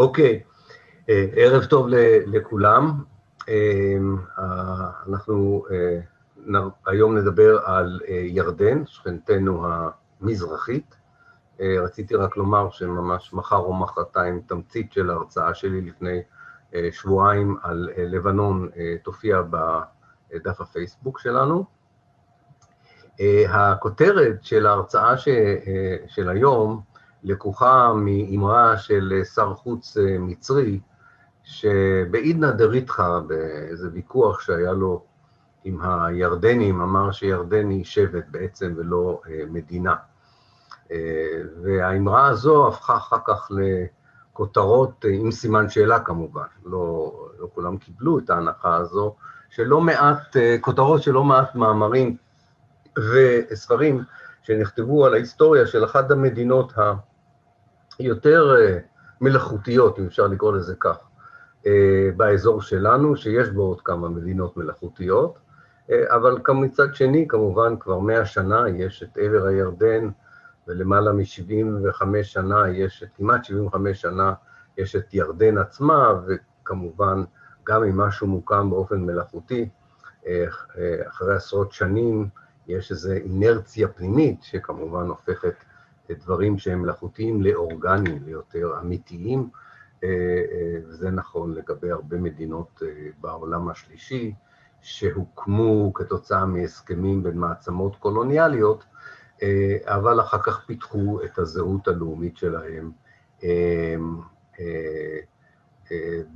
אוקיי, אה, ערב טוב לכולם. אה, אנחנו אה, היום נדבר על ירדן, שכנתנו המזרחית. רציתי רק לומר שממש מחר או מחרתיים תמצית של ההרצאה שלי לפני שבועיים על לבנון תופיע בדף הפייסבוק שלנו. הכותרת של ההרצאה של היום לקוחה מאמרה של שר חוץ אה, מצרי, שבעידנא דריתחא, באיזה ויכוח שהיה לו עם הירדנים, אמר שירדן היא שבט בעצם ולא אה, מדינה. אה, והאמרה הזו הפכה אחר כך לכותרות, עם סימן שאלה כמובן, לא, לא כולם קיבלו את ההנחה הזו, שלא מעט, כותרות של לא מעט מאמרים וספרים שנכתבו על ההיסטוריה של אחת המדינות ה... יותר אה, מלאכותיות, אם אפשר לקרוא לזה כך, אה, באזור שלנו, שיש בו עוד כמה מדינות מלאכותיות, אה, אבל מצד שני, כמובן, כבר מאה שנה יש את עבר הירדן, ולמעלה מ-75 שנה יש, כמעט 75 שנה, יש את ירדן עצמה, וכמובן, גם אם משהו מוקם באופן מלאכותי, אחרי עשרות שנים יש איזו אינרציה פנימית, שכמובן הופכת דברים שהם מלאכותיים לאורגניים, ליותר אמיתיים, אה, אה, וזה נכון לגבי הרבה מדינות אה, בעולם השלישי, שהוקמו כתוצאה מהסכמים בין מעצמות קולוניאליות, אבל אחר כך פיתחו את הזהות הלאומית שלהם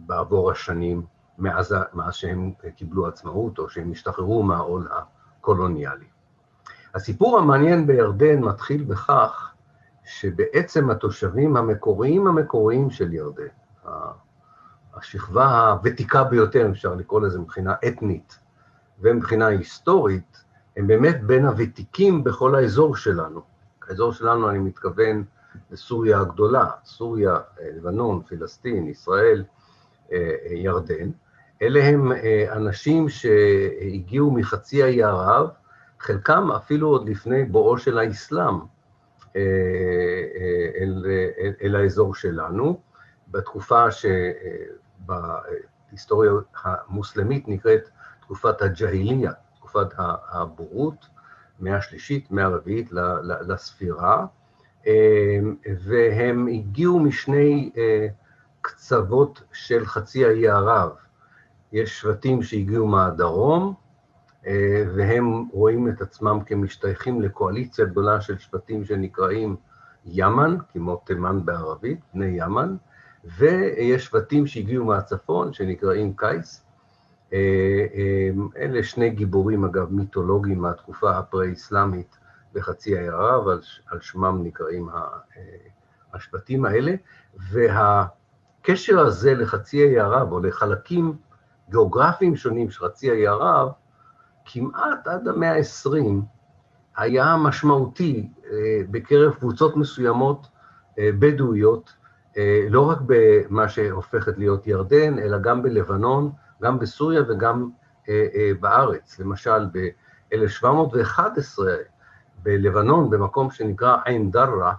בעבור השנים, מאז, מאז שהם קיבלו עצמאות או שהם השתחררו מהעול הקולוניאלי. הסיפור המעניין בירדן מתחיל בכך שבעצם התושבים המקוריים המקוריים של ירדן, השכבה הוותיקה ביותר, אפשר לקרוא לזה מבחינה אתנית ומבחינה היסטורית, הם באמת בין הוותיקים בכל האזור שלנו. האזור שלנו, אני מתכוון לסוריה הגדולה, סוריה, לבנון, פלסטין, ישראל, ירדן. אלה הם אנשים שהגיעו מחצי האי ערב, חלקם אפילו עוד לפני בואו של האסלאם, אה, אה, אל, אל, אל האזור שלנו, בתקופה שבהיסטוריה המוסלמית נקראת תקופת הג'היליה, תקופת הבורות, מאה השלישית, מאה הרביעית לספירה, אה, והם הגיעו משני קצוות של חצי האי ערב. יש שבטים שהגיעו מהדרום, אה, והם רואים את עצמם כמשתייכים לקואליציה גדולה של שבטים שנקראים ימן, כמו תימן בערבית, בני ימן, ויש שבטים שהגיעו מהצפון שנקראים קייס. אה, אה, אלה שני גיבורים, אגב, מיתולוגיים מהתקופה הפרה-אסלאמית בחצי האי ערב, על, על שמם נקראים השבטים האלה, והקשר הזה לחצי האי ערב, או לחלקים גיאוגרפיים שונים של חצי האי ערב, כמעט עד המאה ה-20 היה משמעותי אה, בקרב קבוצות מסוימות אה, בדואיות, אה, לא רק במה שהופכת להיות ירדן, אלא גם בלבנון, גם בסוריה וגם בארץ. למשל, ב-1711 בלבנון, במקום שנקרא עין דרה,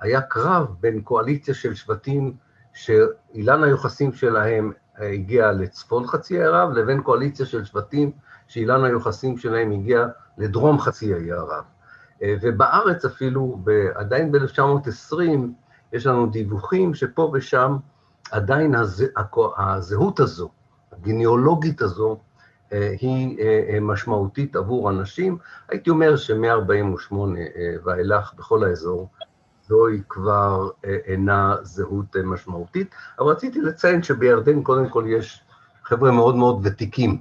היה קרב בין קואליציה של שבטים שאילן היוחסים שלהם הגיע לצפון חצי הערב, לבין קואליציה של שבטים שאילן היוחסים שלהם הגיע לדרום חצי האי ערב. אה, ובארץ אפילו, עדיין ב-1920, יש לנו דיווחים שפה ושם עדיין הז... הזהות הזו, הגניאולוגית הזו, אה, היא אה, משמעותית עבור אנשים. הייתי אומר שמ-48 ואילך בכל האזור, זוהי כבר אינה זהות משמעותית, אבל רציתי לציין שבירדן קודם כל יש חבר'ה מאוד מאוד ותיקים,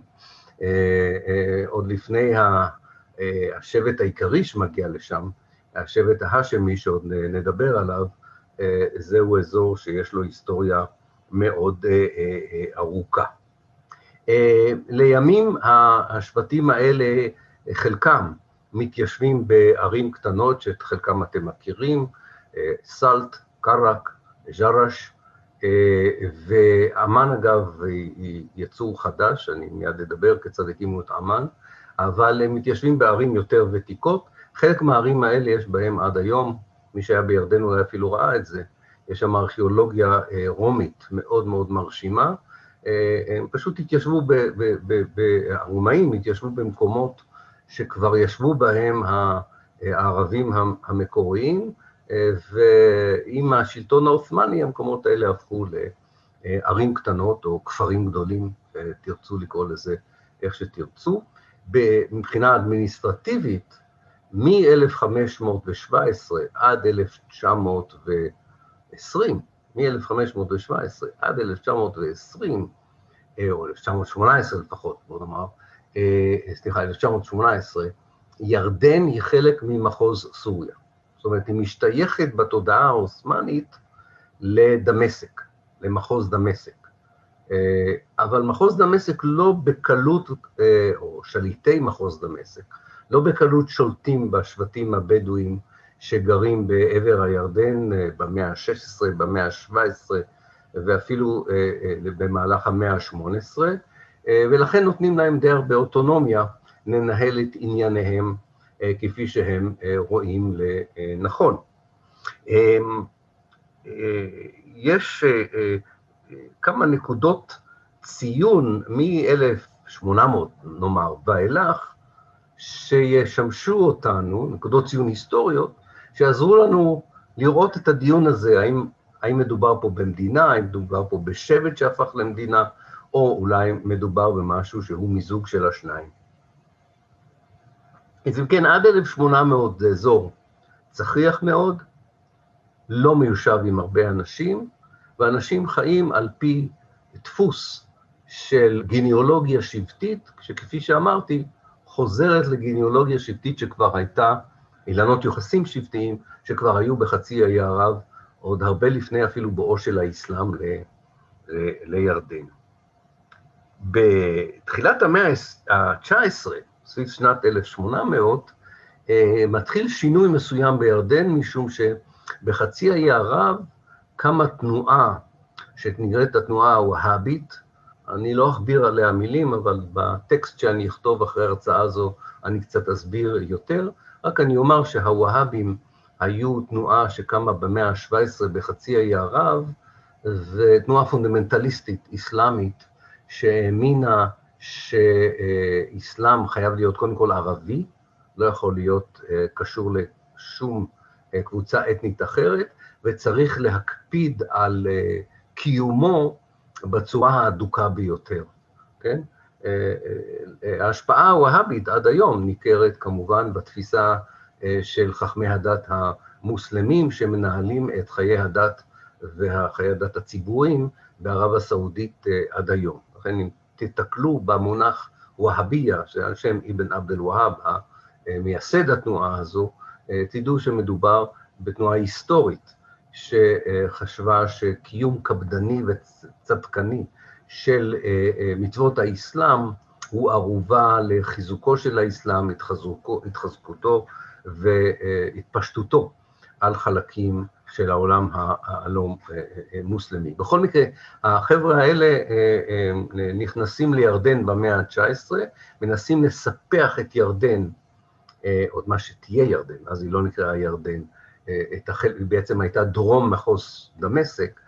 עוד לפני אה, השבט העיקרי שמגיע לשם, השבט ההאשמי שעוד נדבר עליו, זהו אזור שיש לו היסטוריה מאוד ארוכה. לימים השבטים האלה, חלקם מתיישבים בערים קטנות, שאת חלקם אתם מכירים, סלט, קראק, ג'רש, אה, ואמן אגב היא יצור חדש, אני מיד אדבר כיצד הקימו את אמן, אבל הם מתיישבים בערים יותר ותיקות, חלק מהערים האלה יש בהם עד היום, מי שהיה בירדן אולי אפילו ראה את זה, יש שם ארכיאולוגיה רומית מאוד מאוד מרשימה. הם פשוט התיישבו, הרומאים התיישבו במקומות שכבר ישבו בהם הערבים המקוריים, ועם השלטון העות'מאני המקומות האלה הפכו לערים קטנות או כפרים גדולים, תרצו לקרוא לזה איך שתרצו. מבחינה אדמיניסטרטיבית, מ-1517 עד 1920, מ-1517 עד 1920, או 1918 לפחות, בוא נאמר, סליחה, 1918, ירדן היא חלק ממחוז סוריה. אומרת, היא משתייכת בתודעה העות'מאנית לדמשק, למחוז דמשק. אבל מחוז דמשק לא בקלות, או שליטי מחוז דמשק, לא בקלות שולטים בשבטים הבדואים שגרים בעבר הירדן במאה ה-16, במאה ה-17 ואפילו במהלך המאה ה-18, ולכן נותנים להם די הרבה אוטונומיה לנהל את ענייניהם כפי שהם רואים לנכון. יש כמה נקודות ציון מ-1800, נאמר, ואילך, שישמשו אותנו, נקודות ציון היסטוריות, שיעזרו לנו לראות את הדיון הזה, האם, האם מדובר פה במדינה, האם מדובר פה בשבט שהפך למדינה, או אולי מדובר במשהו שהוא מיזוג של השניים. אז אם כן, עד 1800 זה אזור צחיח מאוד, לא מיושב עם הרבה אנשים, ואנשים חיים על פי דפוס של גניאולוגיה שבטית, שכפי שאמרתי, חוזרת לגניאולוגיה שבטית שכבר הייתה, אילנות יוחסים שבטיים, שכבר היו בחצי האי ערב, עוד הרבה לפני אפילו בואו של האסלאם ל, ל, לירדן. בתחילת המאה ה-19, סביב שנת 1800, מתחיל שינוי מסוים בירדן, משום שבחצי האי ערב קמה תנועה שנקראת התנועה הווהאבית, אני לא אכביר עליה מילים, אבל בטקסט שאני אכתוב אחרי ההרצאה הזו אני קצת אסביר יותר, רק אני אומר שהווהאבים היו תנועה שקמה במאה ה-17 בחצי האי ערב, ותנועה פונדמנטליסטית אסלאמית שהאמינה שאסלאם חייב להיות קודם כל ערבי, לא יכול להיות קשור לשום קבוצה אתנית אחרת, וצריך להקפיד על קיומו בצורה ההדוקה ביותר, כן? ההשפעה הווהאבית עד היום ניכרת כמובן בתפיסה של חכמי הדת המוסלמים שמנהלים את חיי הדת וחיי הדת הציבוריים בערב הסעודית עד היום. לכן תתקלו במונח והאביה, שעל שם אבן עבד אל-והאב, מייסד התנועה הזו, תדעו שמדובר בתנועה היסטורית, שחשבה שקיום קפדני וצדקני של מצוות האסלאם הוא ערובה לחיזוקו של האסלאם, התחזקו, התחזקותו והתפשטותו על חלקים של העולם הלא מוסלמי. בכל מקרה, החבר'ה האלה נכנסים לירדן במאה ה-19, מנסים לספח את ירדן, עוד מה שתהיה ירדן, אז היא לא נקראה ירדן, החל... היא בעצם הייתה דרום מחוז דמשק,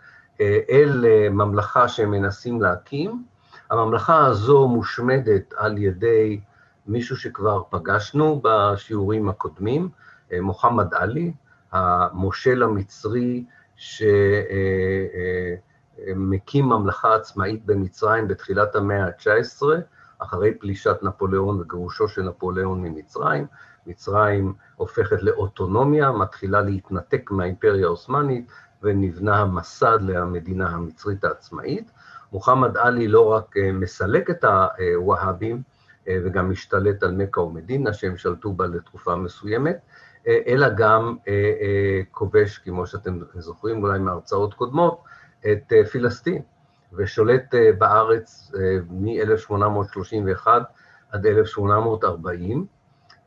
אל ממלכה שהם מנסים להקים. הממלכה הזו מושמדת על ידי מישהו שכבר פגשנו בשיעורים הקודמים, מוחמד עלי, המושל המצרי שמקים ממלכה עצמאית במצרים בתחילת המאה ה-19, אחרי פלישת נפוליאון וגירושו של נפוליאון ממצרים. מצרים הופכת לאוטונומיה, מתחילה להתנתק מהאימפריה העות'מאנית, ונבנה המסד למדינה המצרית העצמאית. מוחמד עלי לא רק מסלק את הווהאבים, וגם משתלט על מכה ומדינה, שהם שלטו בה לתקופה מסוימת, אלא גם כובש, כמו שאתם זוכרים אולי מהרצאות קודמות, את פילסטין, ושולט בארץ מ-1831 עד 1840.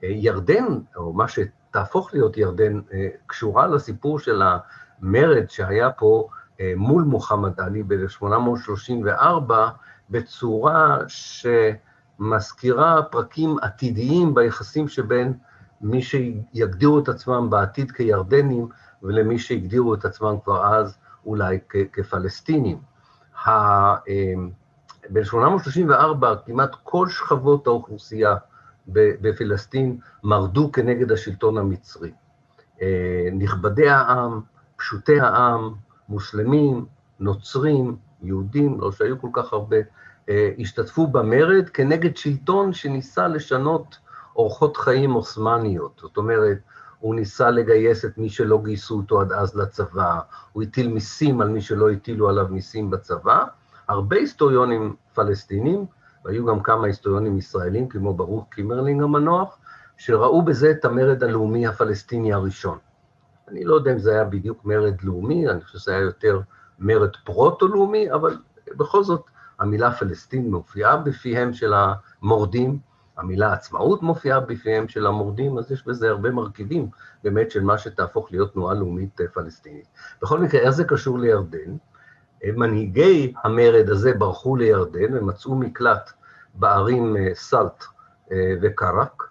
ירדן, או מה שתהפוך להיות ירדן, קשורה לסיפור של המרד שהיה פה מול מוחמד עלי ב-1834, בצורה שמזכירה פרקים עתידיים ביחסים שבין מי שיגדירו את עצמם בעתיד כירדנים ולמי שהגדירו את עצמם כבר אז אולי כפלסטינים. ב-1834 כמעט כל שכבות האוכלוסייה בפלסטין מרדו כנגד השלטון המצרי. אה, נכבדי העם, פשוטי העם, מוסלמים, נוצרים, יהודים, לא שהיו כל כך הרבה, אה, השתתפו במרד כנגד שלטון שניסה לשנות אורחות חיים אוסמניות. זאת אומרת, הוא ניסה לגייס את מי שלא גייסו אותו עד אז לצבא, הוא הטיל מיסים על מי שלא הטילו עליו מיסים בצבא. הרבה היסטוריונים פלסטינים, והיו גם כמה היסטוריונים ישראלים, כמו ברוך קימרלינג המנוח, שראו בזה את המרד הלאומי הפלסטיני הראשון. אני לא יודע אם זה היה בדיוק מרד לאומי, אני חושב שזה היה יותר מרד פרוטו-לאומי, אבל בכל זאת המילה פלסטין מופיעה בפיהם של המורדים, המילה עצמאות מופיעה בפיהם של המורדים, אז יש בזה הרבה מרכיבים באמת של מה שתהפוך להיות תנועה לאומית אה, פלסטינית. בכל מקרה, איך זה קשור לירדן? אה, מנהיגי המרד הזה ברחו לירדן ומצאו מקלט בערים אה, סלט וקרק,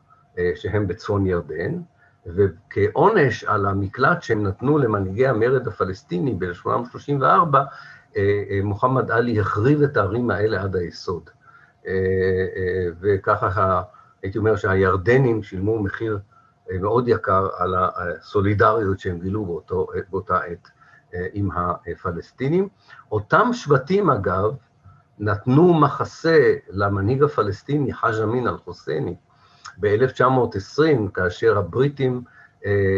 שהם בצפון ירדן, וכעונש על המקלט שהם נתנו למנהיגי המרד הפלסטיני ב-1834, מוחמד עלי החריב את הערים האלה עד היסוד. אה, אה, וככה הייתי אומר שהירדנים שילמו מחיר אה, מאוד יקר על הסולידריות שהם גילו באותו, באותה עת עם הפלסטינים. אותם שבטים, אגב, נתנו מחסה למנהיג הפלסטיני, חאג' אמין אל-חוסייני, ב-1920, כאשר הבריטים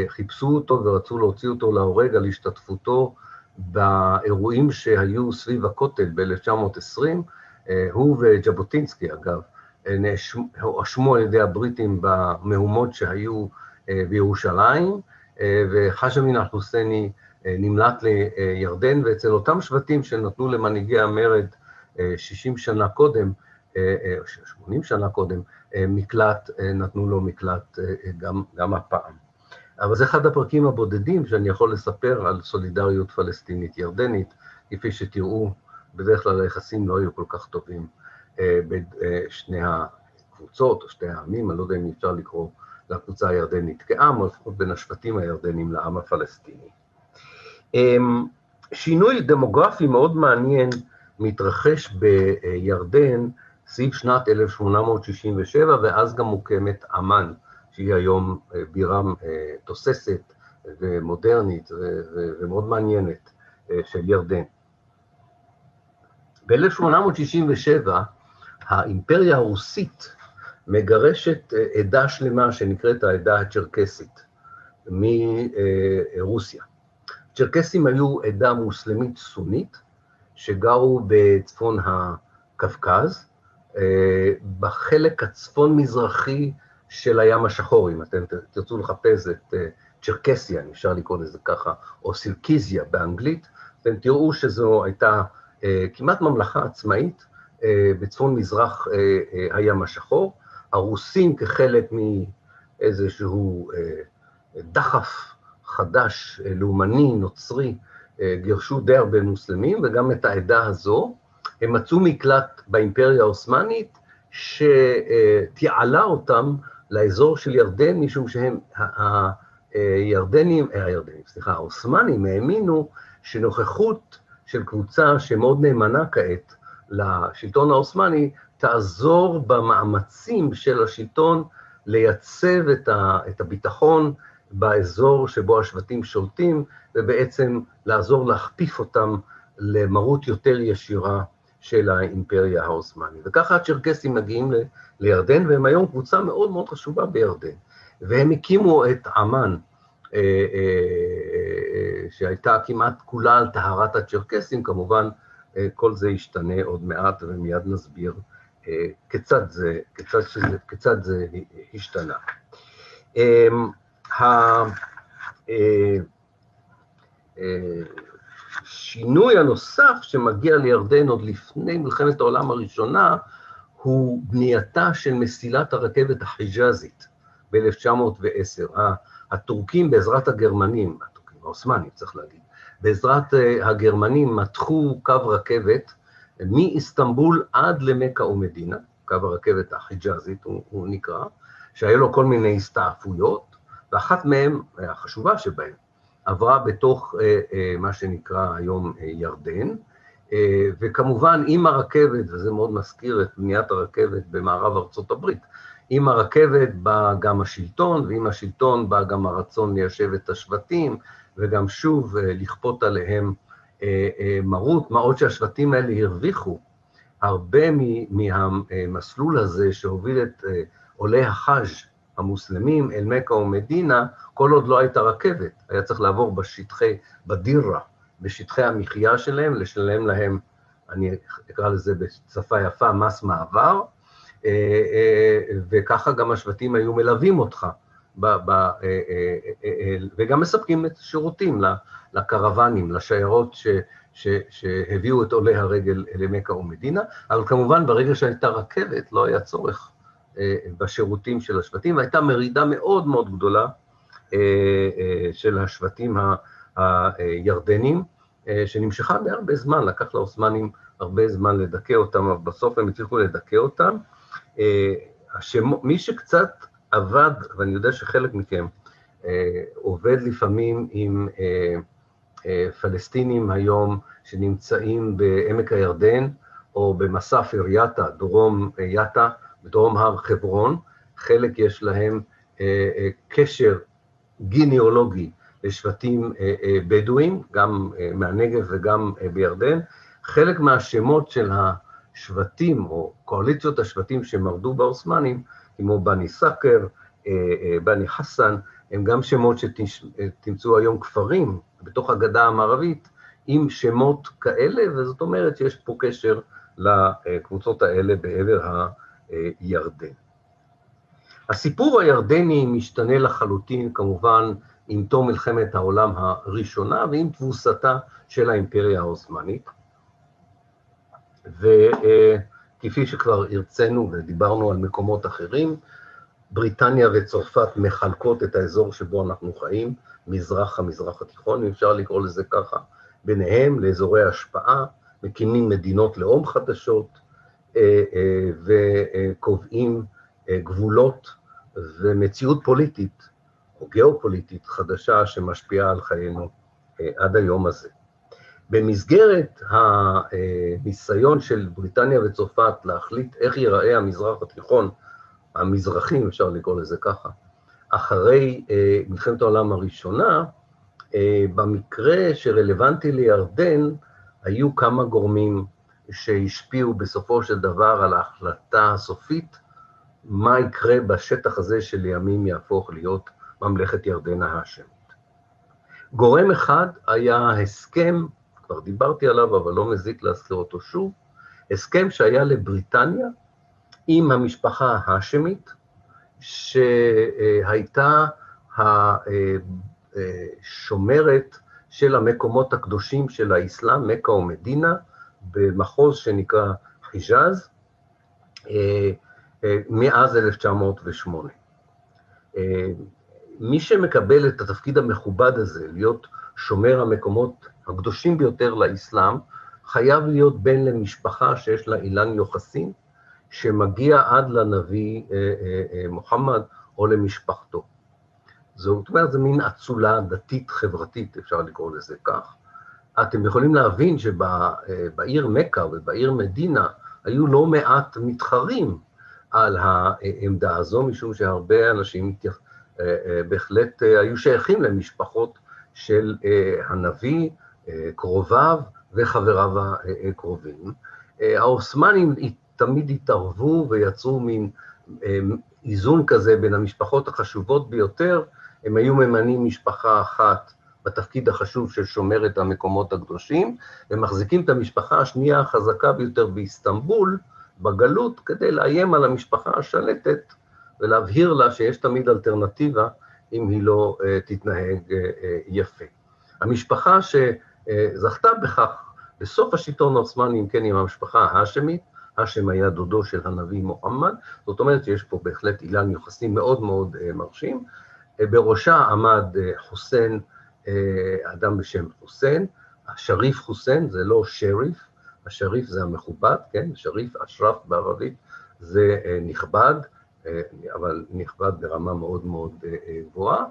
חיפשו אותו ורצו להוציא אותו להורג על השתתפותו באירועים שהיו סביב הכותל ב-1920, אה, הוא וז'בוטינסקי, אגב, אה, הואשמו על ידי הבריטים במהומות שהיו אה, בירושלים, וחאג' אמין אל-חוסייני נמלט לירדן, ואצל אותם שבטים שנתנו למנהיגי המרד 60 שנה קודם, 80 שנה קודם, מקלט, נתנו לו מקלט גם, גם הפעם. אבל זה אחד הפרקים הבודדים שאני יכול לספר על סולידריות פלסטינית ירדנית, כפי שתראו בדרך כלל היחסים לא היו כל כך טובים אה, בין אה, שני הקבוצות או שתי העמים, אני לא יודע אם אפשר לקרוא לקבוצה הירדנית כעם, או לפחות בין השבטים הירדנים לעם הפלסטיני. אמ, שינוי דמוגרפי מאוד מעניין מתרחש בירדן סביב שנת 1867, ואז גם מוקמת אמ"ן, שהיא היום אה, בירה תוססת ומודרנית ומאוד מעניינת של ירדן. ב-1867 האימפריה הרוסית מגרשת אה, עדה שלמה שנקראת העדה הצ'רקסית מרוסיה. צ'רקסים היו עדה מוסלמית סונית שגרו בצפון הקווקז, אה, בחלק הצפון-מזרחי של הים השחור, אם אתם תרצו לחפש את אה, צ'רקסיה, אם אפשר לקרוא לזה ככה, או סילקיזיה באנגלית, אתם תראו שזו הייתה כמעט ממלכה עצמאית אה, בצפון מזרח אה, הים השחור. הרוסים כחלק מאיזשהו דחף חדש, לאומני, נוצרי, גירשו די הרבה מוסלמים, וגם את העדה הזו. הם מצאו מקלט באימפריה העות'מאנית, שתיעלה אותם לאזור של ירדן, משום שהם, הירדנים, הירדנים, סליחה, העות'מאנים האמינו שנוכחות של קבוצה שמאוד נאמנה כעת לשלטון העות'מאני, תעזור במאמצים של השלטון לייצב את, ה, את הביטחון באזור שבו השבטים שולטים, ובעצם לעזור להכפיף אותם למרות יותר ישירה של האימפריה העות'מאנית. וככה הצ'רקסים מגיעים ל, לירדן, והם היום קבוצה מאוד מאוד חשובה בירדן. והם הקימו את עמאן, אה, אה, שהייתה כמעט כולה על טהרת הצ'רקסים, כמובן אה, כל זה ישתנה עוד מעט ומיד נסביר כיצד זה, כיצד, שזה, כיצד זה השתנה. השינוי הנוסף שמגיע לירדן עוד לפני מלחמת העולם הראשונה, הוא בנייתה של מסילת הרכבת החיג'אזית ב-1910. הטורקים בעזרת הגרמנים, הטורקים העות'מאנים צריך להגיד, בעזרת אה, הגרמנים מתחו קו רכבת מאיסטנבול עד למכה ומדינה, קו הרכבת החיג'אזית הוא, הוא נקרא, שהיה לו כל מיני הסתעפויות, ואחת מהן, החשובה שבהן, עברה בתוך מה שנקרא היום ירדן, וכמובן עם הרכבת, וזה מאוד מזכיר את בניית הרכבת במערב ארצות הברית, עם הרכבת בא גם השלטון, ועם השלטון בא גם הרצון ליישב את השבטים, וגם שוב לכפות עליהם מרות, מה עוד שהשבטים האלה הרוויחו? הרבה מהמסלול הזה שהוביל את עולי החאג' המוסלמים אל מכה ומדינה, כל עוד לא הייתה רכבת, היה צריך לעבור בשטחי, בדירה, בשטחי המחיה שלהם, לשלם להם, אני אקרא לזה בשפה יפה, מס מעבר, וככה גם השבטים היו מלווים אותך, וגם מספקים את השירותים לקרוונים, לשיירות ש... שהביאו את עולי הרגל למכה ומדינה, אבל כמובן ברגע שהייתה רכבת לא היה צורך בשירותים של השבטים, והייתה מרידה מאוד מאוד גדולה של השבטים הירדנים, שנמשכה בהרבה זמן, לקח לעות'מאנים הרבה זמן לדכא אותם, אבל בסוף הם הצליחו לדכא אותם. מי שקצת עבד, ואני יודע שחלק מכם עובד לפעמים עם פלסטינים היום שנמצאים בעמק הירדן, או במסף ארייתה, דרום יטה, בדרום הר חברון, חלק יש להם קשר גיניאולוגי לשבטים בדואים, גם מהנגב וגם בירדן. חלק מהשמות של השבטים, או קואליציות השבטים שמרדו בעות'מאנים, כמו בני סאקר, בני חסן, הם גם שמות שתמצאו היום כפרים בתוך הגדה המערבית עם שמות כאלה, וזאת אומרת שיש פה קשר לקבוצות האלה בעבר הירדן. הסיפור הירדני משתנה לחלוטין, כמובן, עם תום מלחמת העולם הראשונה ועם תבוסתה של האימפריה העות'מאנית. וכפי שכבר הרצינו ודיברנו על מקומות אחרים, בריטניה וצרפת מחלקות את האזור שבו אנחנו חיים, מזרח המזרח התיכון, אם אפשר לקרוא לזה ככה, ביניהם לאזורי השפעה, מקימים מדינות לאום חדשות וקובעים גבולות ומציאות פוליטית או גיאופוליטית חדשה שמשפיעה על חיינו עד היום הזה. במסגרת הניסיון של בריטניה וצרפת להחליט איך ייראה המזרח התיכון, המזרחים, אפשר לקרוא לזה ככה, אחרי מלחמת העולם הראשונה, במקרה שרלוונטי לירדן, היו כמה גורמים שהשפיעו בסופו של דבר על ההחלטה הסופית, מה יקרה בשטח הזה שלימים יהפוך להיות ממלכת ירדן ההאשמית. גורם אחד היה הסכם, כבר דיברתי עליו, אבל לא מזיק להזכיר אותו שוב, הסכם שהיה לבריטניה עם המשפחה ההאשמית, שהייתה השומרת של המקומות הקדושים של האסלאם, מכה ומדינה, במחוז שנקרא חיג'אז, מאז 1908. מי שמקבל את התפקיד המכובד הזה, להיות שומר המקומות הקדושים ביותר לאסלאם, חייב להיות בן למשפחה שיש לה אילן יוחסין, שמגיע עד לנביא מוחמד או למשפחתו. זאת אומרת, זו מין אצולה דתית-חברתית, אפשר לקרוא לזה כך. אתם יכולים להבין שבעיר מכה ובעיר מדינה היו לא מעט מתחרים על העמדה הזו, משום שהרבה אנשים בהחלט היו שייכים למשפחות של הנביא, קרוביו וחבריו הקרובים. העות'מאנים תמיד התערבו ויצרו מין איזון כזה בין המשפחות החשובות ביותר, הם היו ממנים משפחה אחת בתפקיד החשוב של שומר את המקומות הקדושים, ומחזיקים את המשפחה השנייה החזקה ביותר באיסטנבול, בגלות, כדי לאיים על המשפחה השלטת ולהבהיר לה שיש תמיד אלטרנטיבה אם היא לא uh, תתנהג uh, uh, יפה. המשפחה שזכתה בכך בסוף השלטון העות'מאני, אם כן, עם המשפחה ההאשמית, האשם היה דודו של הנביא מוחמד, זאת אומרת שיש פה בהחלט אילן יוחסין מאוד מאוד מרשים. בראשה עמד חוסיין, אדם בשם חוסיין, השריף חוסיין, זה לא שריף, השריף זה המכובד, כן? שריף, אשרף בערבית, זה נכבד, אבל נכבד ברמה מאוד מאוד uh, גבוהה.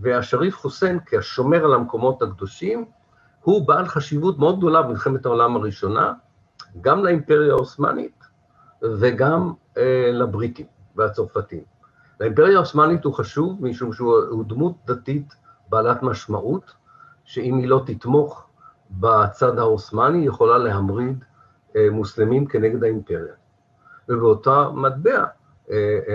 והשריף חוסיין, כשומר על המקומות הקדושים, הוא בעל חשיבות מאוד גדולה במלחמת העולם הראשונה, גם לאימפריה העות'מאנית וגם אה, לבריטים והצרפתים. לאימפריה העות'מאנית הוא חשוב משום שהוא דמות דתית בעלת משמעות, שאם היא לא תתמוך בצד העות'מאני, היא יכולה להמריד אה, מוסלמים כנגד האימפריה. ובאותה מטבע, אה, אה,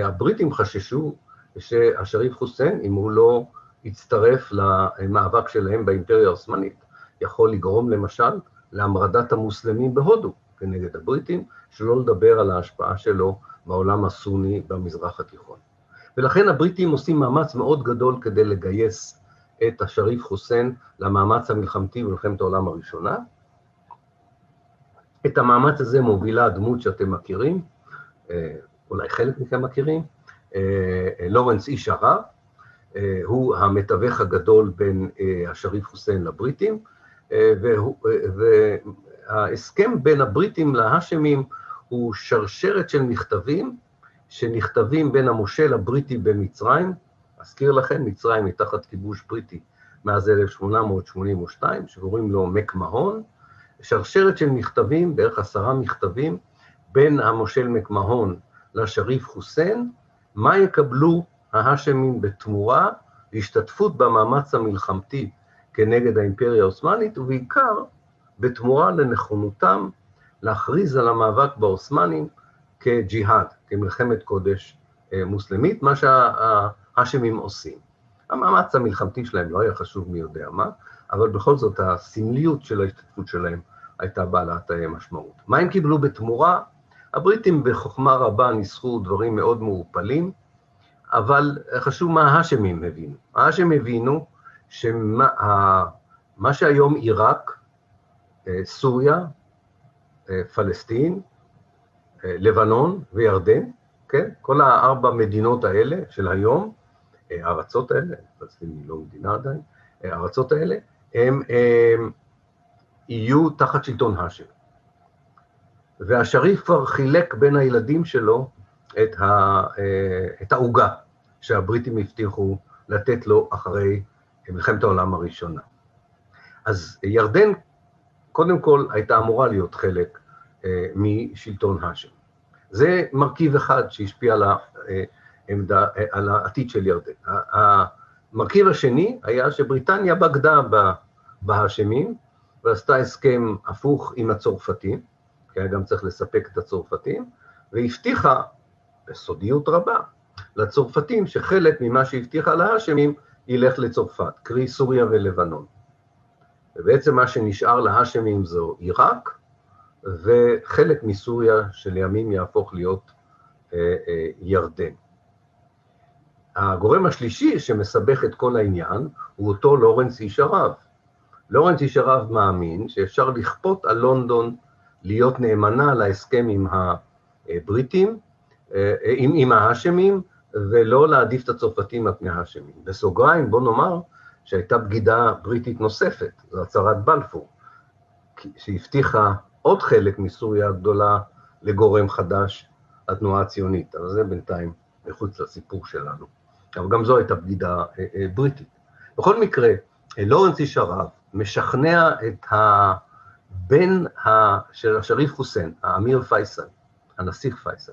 הבריטים חששו שהשריף חוסיין, אם הוא לא יצטרף למאבק שלהם באימפריה העות'מאנית, יכול לגרום למשל להמרדת המוסלמים בהודו כנגד הבריטים, שלא לדבר על ההשפעה שלו בעולם הסוני במזרח התיכון. ולכן הבריטים עושים מאמץ מאוד גדול כדי לגייס את השריף חוסיין למאמץ המלחמתי במלחמת העולם הראשונה. את המאמץ הזה מובילה הדמות שאתם מכירים, אה, אולי חלק מכם מכירים, אה, לורנס איש ערב, אה, הוא המתווך הגדול בין השריף חוסיין לבריטים, וההסכם בין הבריטים להאשמים הוא שרשרת של מכתבים שנכתבים בין המושל הבריטי במצרים, אזכיר לכם, מצרים היא תחת כיבוש בריטי מאז 1882, שקוראים לו מקמהון, שרשרת של מכתבים, בערך עשרה מכתבים, בין המושל מקמהון לשריף חוסיין, מה יקבלו ההאשמים בתמורה להשתתפות במאמץ המלחמתי כנגד האימפריה העות'מאנית, ובעיקר בתמורה לנכונותם להכריז על המאבק בעות'מאנים כג'יהאד, כמלחמת קודש אה, מוסלמית, מה שההאשמים עושים. המאמץ המלחמתי שלהם לא היה חשוב מי יודע מה, אבל בכל זאת הסמליות של ההשתתפות שלהם הייתה בעלת אה, משמעות. מה הם קיבלו בתמורה? הבריטים בחוכמה רבה ניסחו דברים מאוד מעורפלים, אבל חשוב מה ההאשמים הבינו. ההאשמים הבינו שמה שהיום עיראק, אה, סוריה, פלסטין, אה, לבנון וירדן, כן? כל הארבע מדינות האלה של היום, אה, הארצות האלה, פלסטין היא לא מדינה עדיין, אה, הארצות האלה, הם, הם יהיו תחת שלטון האשם. והשריף כבר חילק בין הילדים שלו את, ה, את העוגה שהבריטים הבטיחו לתת לו אחרי מלחמת העולם הראשונה. אז ירדן, קודם כל, הייתה אמורה להיות חלק משלטון האשם. זה מרכיב אחד שהשפיע על, העמדה, על העתיד של ירדן. המרכיב השני היה שבריטניה בגדה בהאשמים ועשתה הסכם הפוך עם הצרפתים, כי היה גם צריך לספק את הצרפתים, והבטיחה בסודיות רבה לצרפתים שחלק ממה שהבטיחה להאשמים ילך לצרפת, קרי סוריה ולבנון. ובעצם מה שנשאר להאשמים זו עיראק, וחלק מסוריה שלימים יהפוך להיות אה, אה, ירדן. הגורם השלישי שמסבך את כל העניין הוא אותו לורנס איש ערב. לורנס איש ערב מאמין שאפשר לכפות על לונדון להיות נאמנה להסכם עם הבריטים, אה, עם, עם ההאשמים, ולא להעדיף את הצרפתים על פני ההאשמים. בסוגריים, בוא נאמר שהייתה בגידה בריטית נוספת, זו הצהרת בלפור, שהבטיחה עוד חלק מסוריה הגדולה לגורם חדש, התנועה הציונית. אבל זה בינתיים מחוץ לסיפור שלנו. אבל גם זו הייתה בגידה אה, אה, בריטית. בכל מקרה, לורנס איש ערב משכנע את הבן של השריף חוסיין, האמיר פייסל, הנסיך פייסל,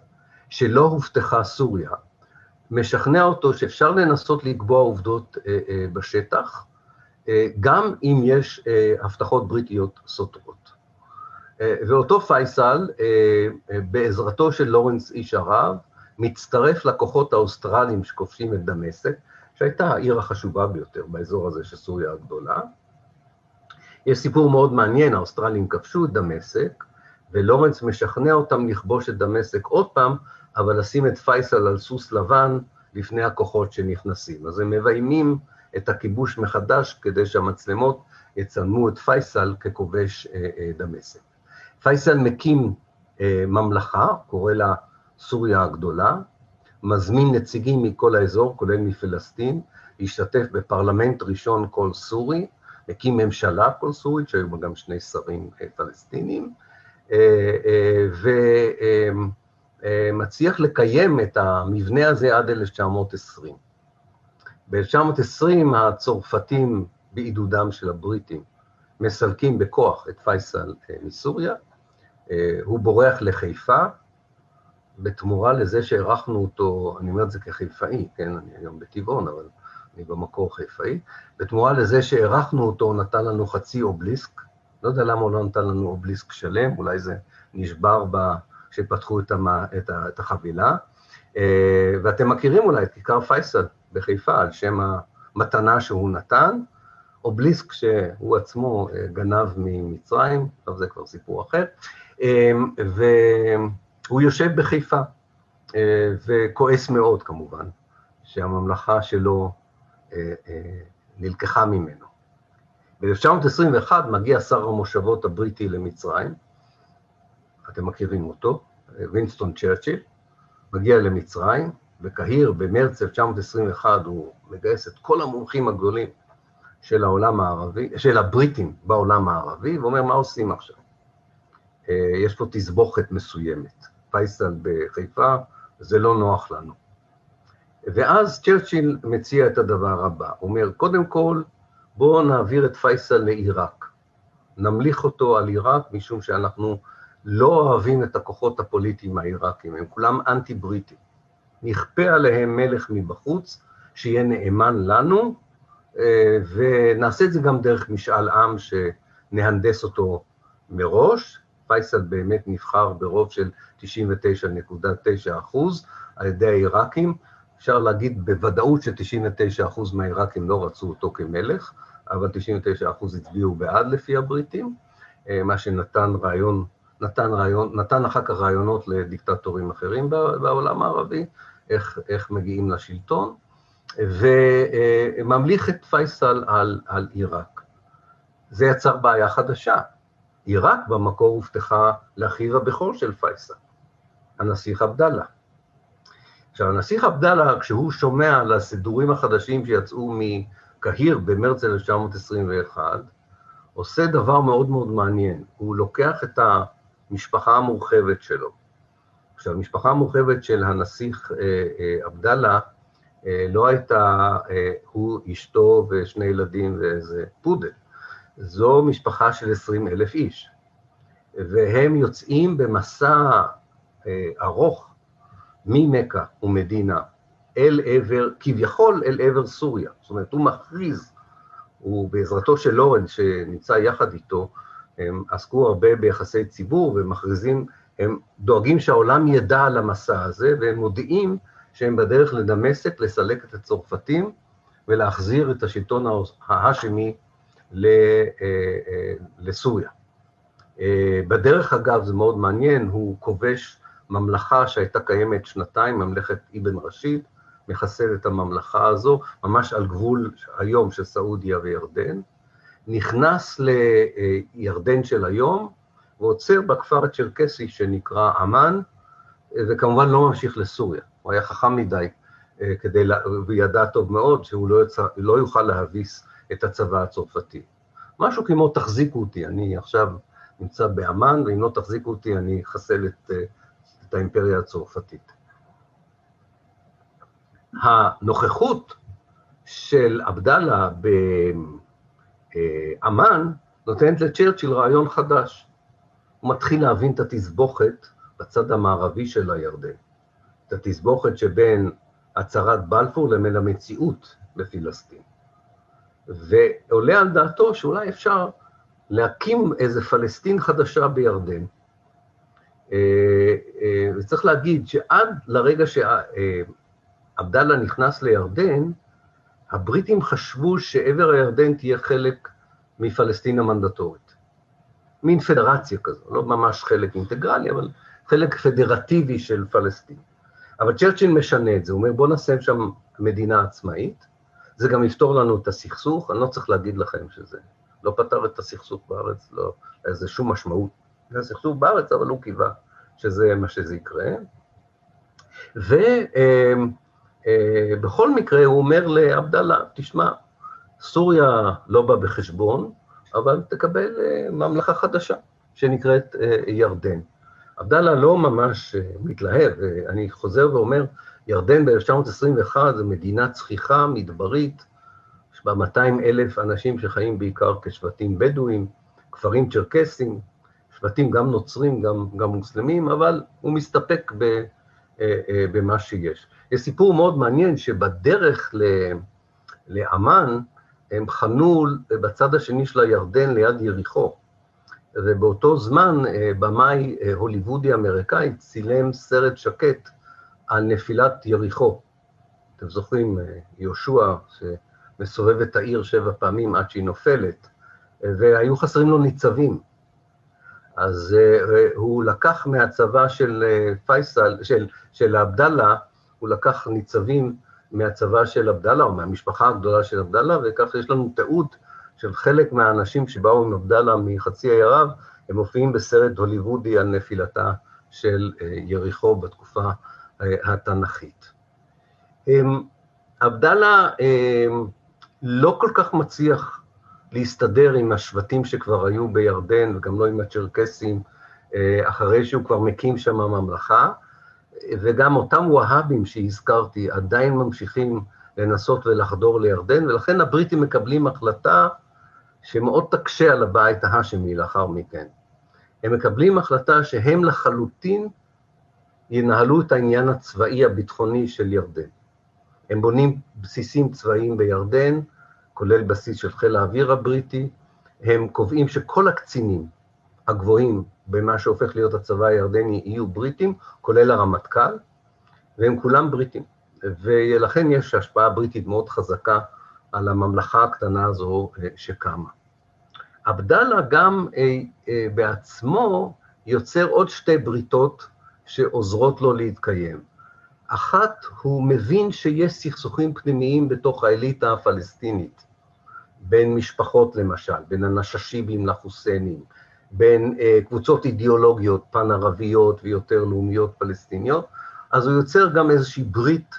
שלא הובטחה סוריה, משכנע אותו שאפשר לנסות לקבוע עובדות בשטח, גם אם יש הבטחות בריטיות סותרות. אה, ואותו פייסל, אה, אה, בעזרתו של לורנס איש ערב, מצטרף לכוחות האוסטרליים שכובשים את דמשק, שהייתה העיר החשובה ביותר באזור הזה של סוריה הגדולה. יש סיפור מאוד מעניין, האוסטרלים כבשו את דמשק, ולורנס משכנע אותם לכבוש את דמשק עוד פעם, אבל לשים את פייסל על סוס לבן לפני הכוחות שנכנסים. אז הם מביימים את הכיבוש מחדש כדי שהמצלמות יצלמו את פייסל ככובש דמשק. פייסל מקים אה, ממלכה, קורא לה סוריה הגדולה, מזמין נציגים מכל האזור, כולל מפלסטין, להשתתף בפרלמנט ראשון כל סורי, מקים ממשלה כל סורית, שהיו בה גם שני שרים אה, פלסטינים, אה, אה, ומצליח לקיים את המבנה הזה עד 1920. ב-1920 הצרפתים בעידודם של הבריטים מסלקים בכוח את פייסל מסוריה, הוא בורח לחיפה, בתמורה לזה שהערכנו אותו, אני אומר את זה כחיפאי, כן, אני היום בטבעון, אבל אני במקור חיפאי, בתמורה לזה שהערכנו אותו, הוא נתן לנו חצי אובליסק, לא יודע למה הוא לא נתן לנו אובליסק שלם, אולי זה נשבר. כשפתחו את, המ... את, ה... את החבילה. אה, ואתם מכירים אולי את כיכר פייסל בחיפה, על שם המתנה שהוא נתן, אובליסק שהוא עצמו אה, גנב ממצרים, טוב, זה כבר סיפור אחר, אה, והוא יושב בחיפה, וכועס מאוד כמובן, שהממלכה שלו נלקחה ממנו. ב-1921 מגיע שר המושבות הבריטי למצרים, אתם מכירים אותו, וינסטון צ'רצ'יל, מגיע למצרים, בקהיר במרץ 1921 הוא מגייס את כל המומחים הגדולים של העולם הערבי, של הבריטים בעולם הערבי, ואומר, מה עושים עכשיו? אה, יש פה תסבוכת מסוימת. פייסל בחיפה, זה לא נוח לנו. ואז צ'רצ'יל מציע את הדבר הבא, הוא אומר, קודם כל, בואו נעביר את פייסל לעיראק. נמליך אותו על עיראק, משום שאנחנו לא אוהבים את הכוחות הפוליטיים העיראקים, הם כולם אנטי-בריטים. נכפה עליהם מלך מבחוץ, שיהיה נאמן לנו, אה, ונעשה את זה גם דרך משאל עם שנהנדס אותו מראש. פייסל באמת נבחר ברוב של 99.9 אחוז על ידי העיראקים. אפשר להגיד בוודאות ש-99 אחוז מהעיראקים לא רצו אותו כמלך, אבל 99 אחוז הצביעו בעד לפי הבריטים, אה, מה שנתן רעיון נתן, רעיון, נתן אחר כך רעיונות לדיקטטורים אחרים בעולם הערבי, איך, איך מגיעים לשלטון, וממליך את פייסל על, על עיראק. זה יצר בעיה חדשה. עיראק במקור הובטחה לאחיו הבכור של פייסל, הנסיך עבדאללה. עכשיו, הנסיך עבדאללה, כשהוא שומע על הסידורים החדשים שיצאו מקהיר במרץ 1921, עושה דבר מאוד מאוד מעניין. הוא לוקח את. המשפחה המורחבת שלו. עכשיו, המשפחה המורחבת של הנסיך אה, אה, עבדאללה אה, לא הייתה הוא, אשתו ושני ילדים ואיזה פודל. זו משפחה של 20 אלף איש. והם יוצאים במסע ארוך ממכה ומדינה אל עבר, כביכול אל עבר סוריה. זאת אומרת, הוא מכריז, הוא בעזרתו של לורנס שנמצא יחד איתו, הם עסקו הרבה ביחסי ציבור ומכריזים, הם דואגים שהעולם ידע על המסע הזה, והם מודיעים שהם בדרך לדמשק, לסלק את הצרפתים ולהחזיר את השלטון ההאשמי אה, אה, לסוריה. אה, בדרך, אגב, זה מאוד מעניין, הוא כובש ממלכה שהייתה קיימת שנתיים, ממלכת אבן ראשיד, מחסל את הממלכה הזו, ממש על גבול היום של סעודיה וירדן, נכנס לירדן של היום, ועוצר בכפר הצ'רקסי שנקרא עמאן, וכמובן לא ממשיך לסוריה. הוא היה חכם מדי, אה, כדי, וידע טוב מאוד שהוא לא, יצא, לא יוכל להביס את הצבא הצרפתי. משהו כמו תחזיקו אותי, אני עכשיו נמצא באמ"ן, ואם לא תחזיקו אותי אני אחסל את, אה, את האימפריה הצרפתית. הנוכחות של עבדאללה אמ"ן נותנת לצ'רצ'יל רעיון חדש. הוא מתחיל להבין את התסבוכת בצד המערבי של הירדן, את התסבוכת שבין הצהרת בלפור לבין המציאות בפילסטין. ועולה על דעתו שאולי אפשר להקים איזה פלסטין חדשה בירדן. אה, אה, וצריך להגיד שעד לרגע שעבדאללה נכנס לירדן, הבריטים חשבו שעבר הירדן תהיה חלק מפלסטין המנדטורית. מין פדרציה כזו, לא ממש חלק אינטגרלי, אבל חלק פדרטיבי של פלסטין. אבל צ'רצ'יל משנה את זה, הוא אומר, בואו נעשה שם מדינה עצמאית, זה גם יפתור לנו את הסכסוך, אני לא צריך להגיד לכם שזה לא פתר את הסכסוך בארץ, לא לזה שום משמעות. זה סכסוך בארץ, אבל הוא קיווה שזה מה שזה יקרה. ו... אה, אה, בכל מקרה, הוא אומר לעבדאללה, תשמע, סוריה לא בא בחשבון, אבל תקבל אה, ממלכה חדשה שנקראת אה, ירדן. עבדאללה לא ממש מתלהב, אני חוזר ואומר ירדן ב-1921 זו מדינה צחיחה, מדברית, יש בה 200 אלף אנשים שחיים בעיקר כשבטים בדואים, כפרים צ'רקסים, שבטים גם נוצרים, גם, גם מוסלמים, אבל הוא מסתפק ב, אה, אה, במה שיש. יש סיפור מאוד מעניין שבדרך לאמן, הם חנו בצד השני של הירדן ליד יריחו, ובאותו זמן אה, במאי הוליוודי אמריקאי צילם סרט שקט על נפילת יריחו. אתם זוכרים, יהושע, שמסובב את העיר שבע פעמים עד שהיא נופלת, והיו חסרים לו ניצבים. אז uh, הוא לקח מהצבא של uh, פייסל, של, של עבדאללה, הוא לקח ניצבים מהצבא של עבדאללה, או מהמשפחה הגדולה של עבדאללה, וכך יש לנו תיעוד של חלק מהאנשים שבאו עם עבדאללה מחצי האי ערב, הם מופיעים בסרט הוליוודי על נפילתה של uh, יריחו בתקופה uh, התנ"כית. Um, עבדאללה um, לא כל כך מצליח להסתדר עם השבטים שכבר היו בירדן, וגם לא עם הצ'רקסים, אה, אחרי שהוא כבר מקים שם ממלכה, וגם אותם והאבים שהזכרתי עדיין ממשיכים לנסות ולחדור לירדן, ולכן הבריטים מקבלים החלטה שמאוד תקשה על הבית ההאשמי לאחר מכן. הם מקבלים החלטה שהם לחלוטין ינהלו את העניין הצבאי הביטחוני של ירדן. הם בונים בסיסים צבאיים בירדן, כולל בסיס של חיל האוויר הבריטי, הם קובעים שכל הקצינים הגבוהים במה שהופך להיות הצבא הירדני יהיו בריטים, כולל הרמטכ"ל, והם כולם בריטים. ולכן יש השפעה בריטית מאוד חזקה על הממלכה הקטנה הזו אה, שקמה. עבדאללה גם אה, אה, בעצמו יוצר עוד שתי בריתות שעוזרות לו להתקיים. אחת, הוא מבין שיש סכסוכים פנימיים בתוך האליטה הפלסטינית, בין משפחות למשל, בין הנששיבים לחוסיינים, בין אה, קבוצות אידיאולוגיות פן-ערביות ויותר לאומיות פלסטיניות, אז הוא יוצר גם איזושהי ברית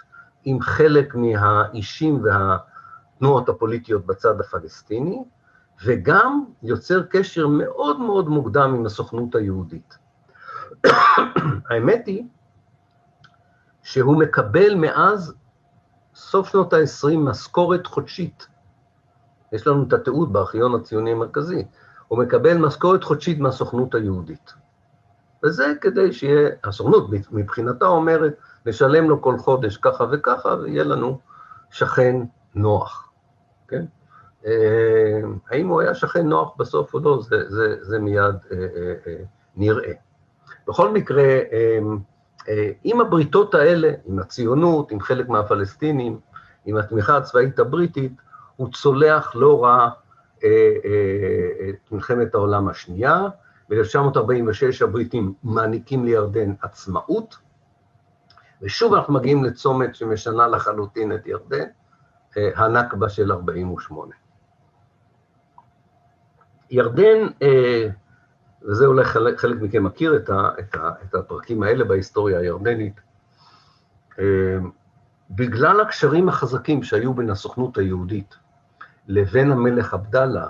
עם חלק מהאישים והתנועות הפוליטיות בצד הפלסטיני, וגם יוצר קשר מאוד מאוד מוקדם עם הסוכנות היהודית. האמת היא שהוא מקבל מאז סוף שנות ה-20 משכורת חודשית. יש לנו את התיעוד בארכיון הציוני המרכזי. הוא מקבל משכורת חודשית מהסוכנות היהודית. וזה כדי שיהיה, הסוכנות מבחינתה אומרת, נשלם לו כל חודש ככה וככה, ויהיה לנו שכן נוח, כן? אה, האם הוא היה שכן נוח בסוף או לא, זה, זה, זה מיד אה, אה, נראה. בכל מקרה, עם הבריתות האלה, עם הציונות, עם חלק מהפלסטינים, עם התמיכה הצבאית הבריטית, הוא צולח לא רע אה, אה, את מלחמת העולם השנייה. ב-1946 הבריטים מעניקים לירדן עצמאות, ושוב אנחנו מגיעים לצומת שמשנה לחלוטין את ירדן, הנכבה של 48'. ירדן וזה אולי חלק, חלק מכם מכיר את, ה, את, ה, את הפרקים האלה בהיסטוריה הירדנית, אמ, בגלל הקשרים החזקים שהיו בין הסוכנות היהודית לבין המלך עבדאללה,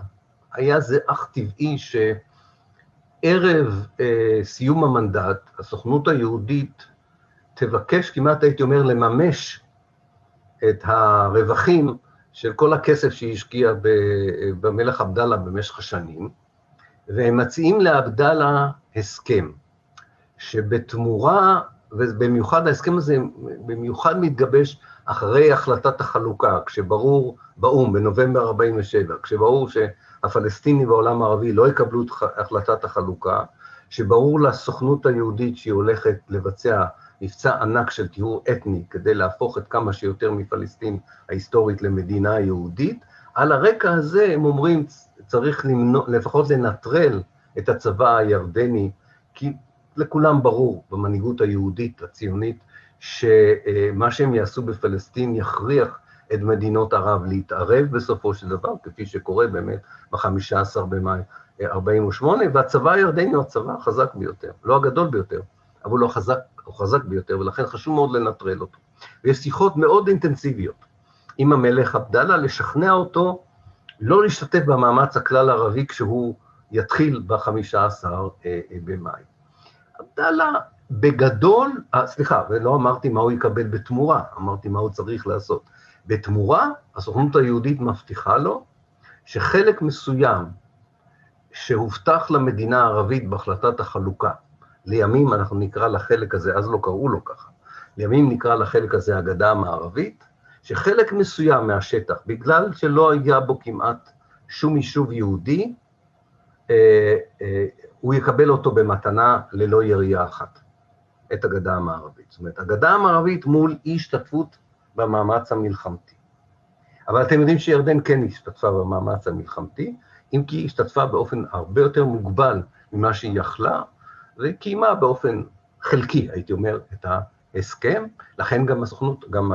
היה זה אך טבעי שערב אה, סיום המנדט, הסוכנות היהודית תבקש, כמעט הייתי אומר, לממש את הרווחים של כל הכסף שהיא השקיעה במלך עבדאללה במשך השנים, והם מציעים לעבדאללה הסכם, שבתמורה, ובמיוחד ההסכם הזה במיוחד מתגבש אחרי החלטת החלוקה, כשברור, באו"ם, בנובמבר 47, כשברור שהפלסטינים והעולם הערבי לא יקבלו את החלטת החלוקה, שברור לסוכנות היהודית שהיא הולכת לבצע מבצע ענק של טיהור אתני כדי להפוך את כמה שיותר מפלסטין ההיסטורית למדינה יהודית, על הרקע הזה הם אומרים, צריך למנוע, לפחות לנטרל את הצבא הירדני, כי לכולם ברור במנהיגות היהודית, הציונית, שמה שהם יעשו בפלסטין יכריח את מדינות ערב להתערב בסופו של דבר, כפי שקורה באמת ב-15 במאי 48', והצבא הירדני הוא הצבא החזק ביותר, לא הגדול ביותר, אבל הוא החזק, הוא חזק ביותר, ולכן חשוב מאוד לנטרל אותו. ויש שיחות מאוד אינטנסיביות עם המלך עבדאללה, לשכנע אותו לא להשתתף במאמץ הכלל ערבי כשהוא יתחיל ב-15 אה, אה, במאי. עבדאללה בגדול, אה, סליחה, ולא אמרתי מה הוא יקבל בתמורה, אמרתי מה הוא צריך לעשות. בתמורה, הסוכנות היהודית מבטיחה לו שחלק מסוים שהובטח למדינה הערבית בהחלטת החלוקה, לימים אנחנו נקרא לחלק הזה, אז לא קראו לו ככה, לימים נקרא לחלק הזה הגדה המערבית, שחלק מסוים מהשטח, בגלל שלא היה בו כמעט שום יישוב יהודי, אה, אה, הוא יקבל אותו במתנה ללא ירייה אחת, את הגדה המערבית. זאת אומרת, הגדה המערבית מול אי השתתפות במאמץ המלחמתי. אבל אתם יודעים שירדן כן השתתפה במאמץ המלחמתי, אם כי היא השתתפה באופן הרבה יותר מוגבל ממה שהיא יכלה, וקיימה באופן חלקי, הייתי אומר, את ההסכם. לכן גם הסוכנות, גם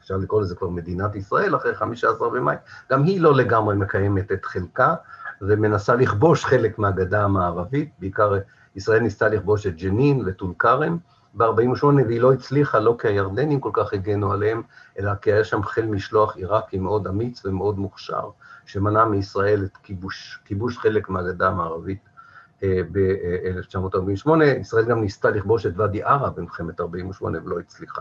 אפשר לקרוא לזה כבר מדינת ישראל אחרי 15 במאי, גם היא לא לגמרי מקיימת את חלקה, ומנסה לכבוש חלק מהגדה המערבית, בעיקר ישראל ניסתה לכבוש את ג'נין וטול כרם ב-48', והיא לא הצליחה, לא כי הירדנים כל כך הגנו עליהם, אלא כי היה שם חיל משלוח עיראקי מאוד אמיץ ומאוד מוכשר, שמנע מישראל את כיבוש, כיבוש חלק מהגדה המערבית אה, ב-1948. ישראל גם ניסתה לכבוש את ואדי ערה במלחמת 48' ולא הצליחה.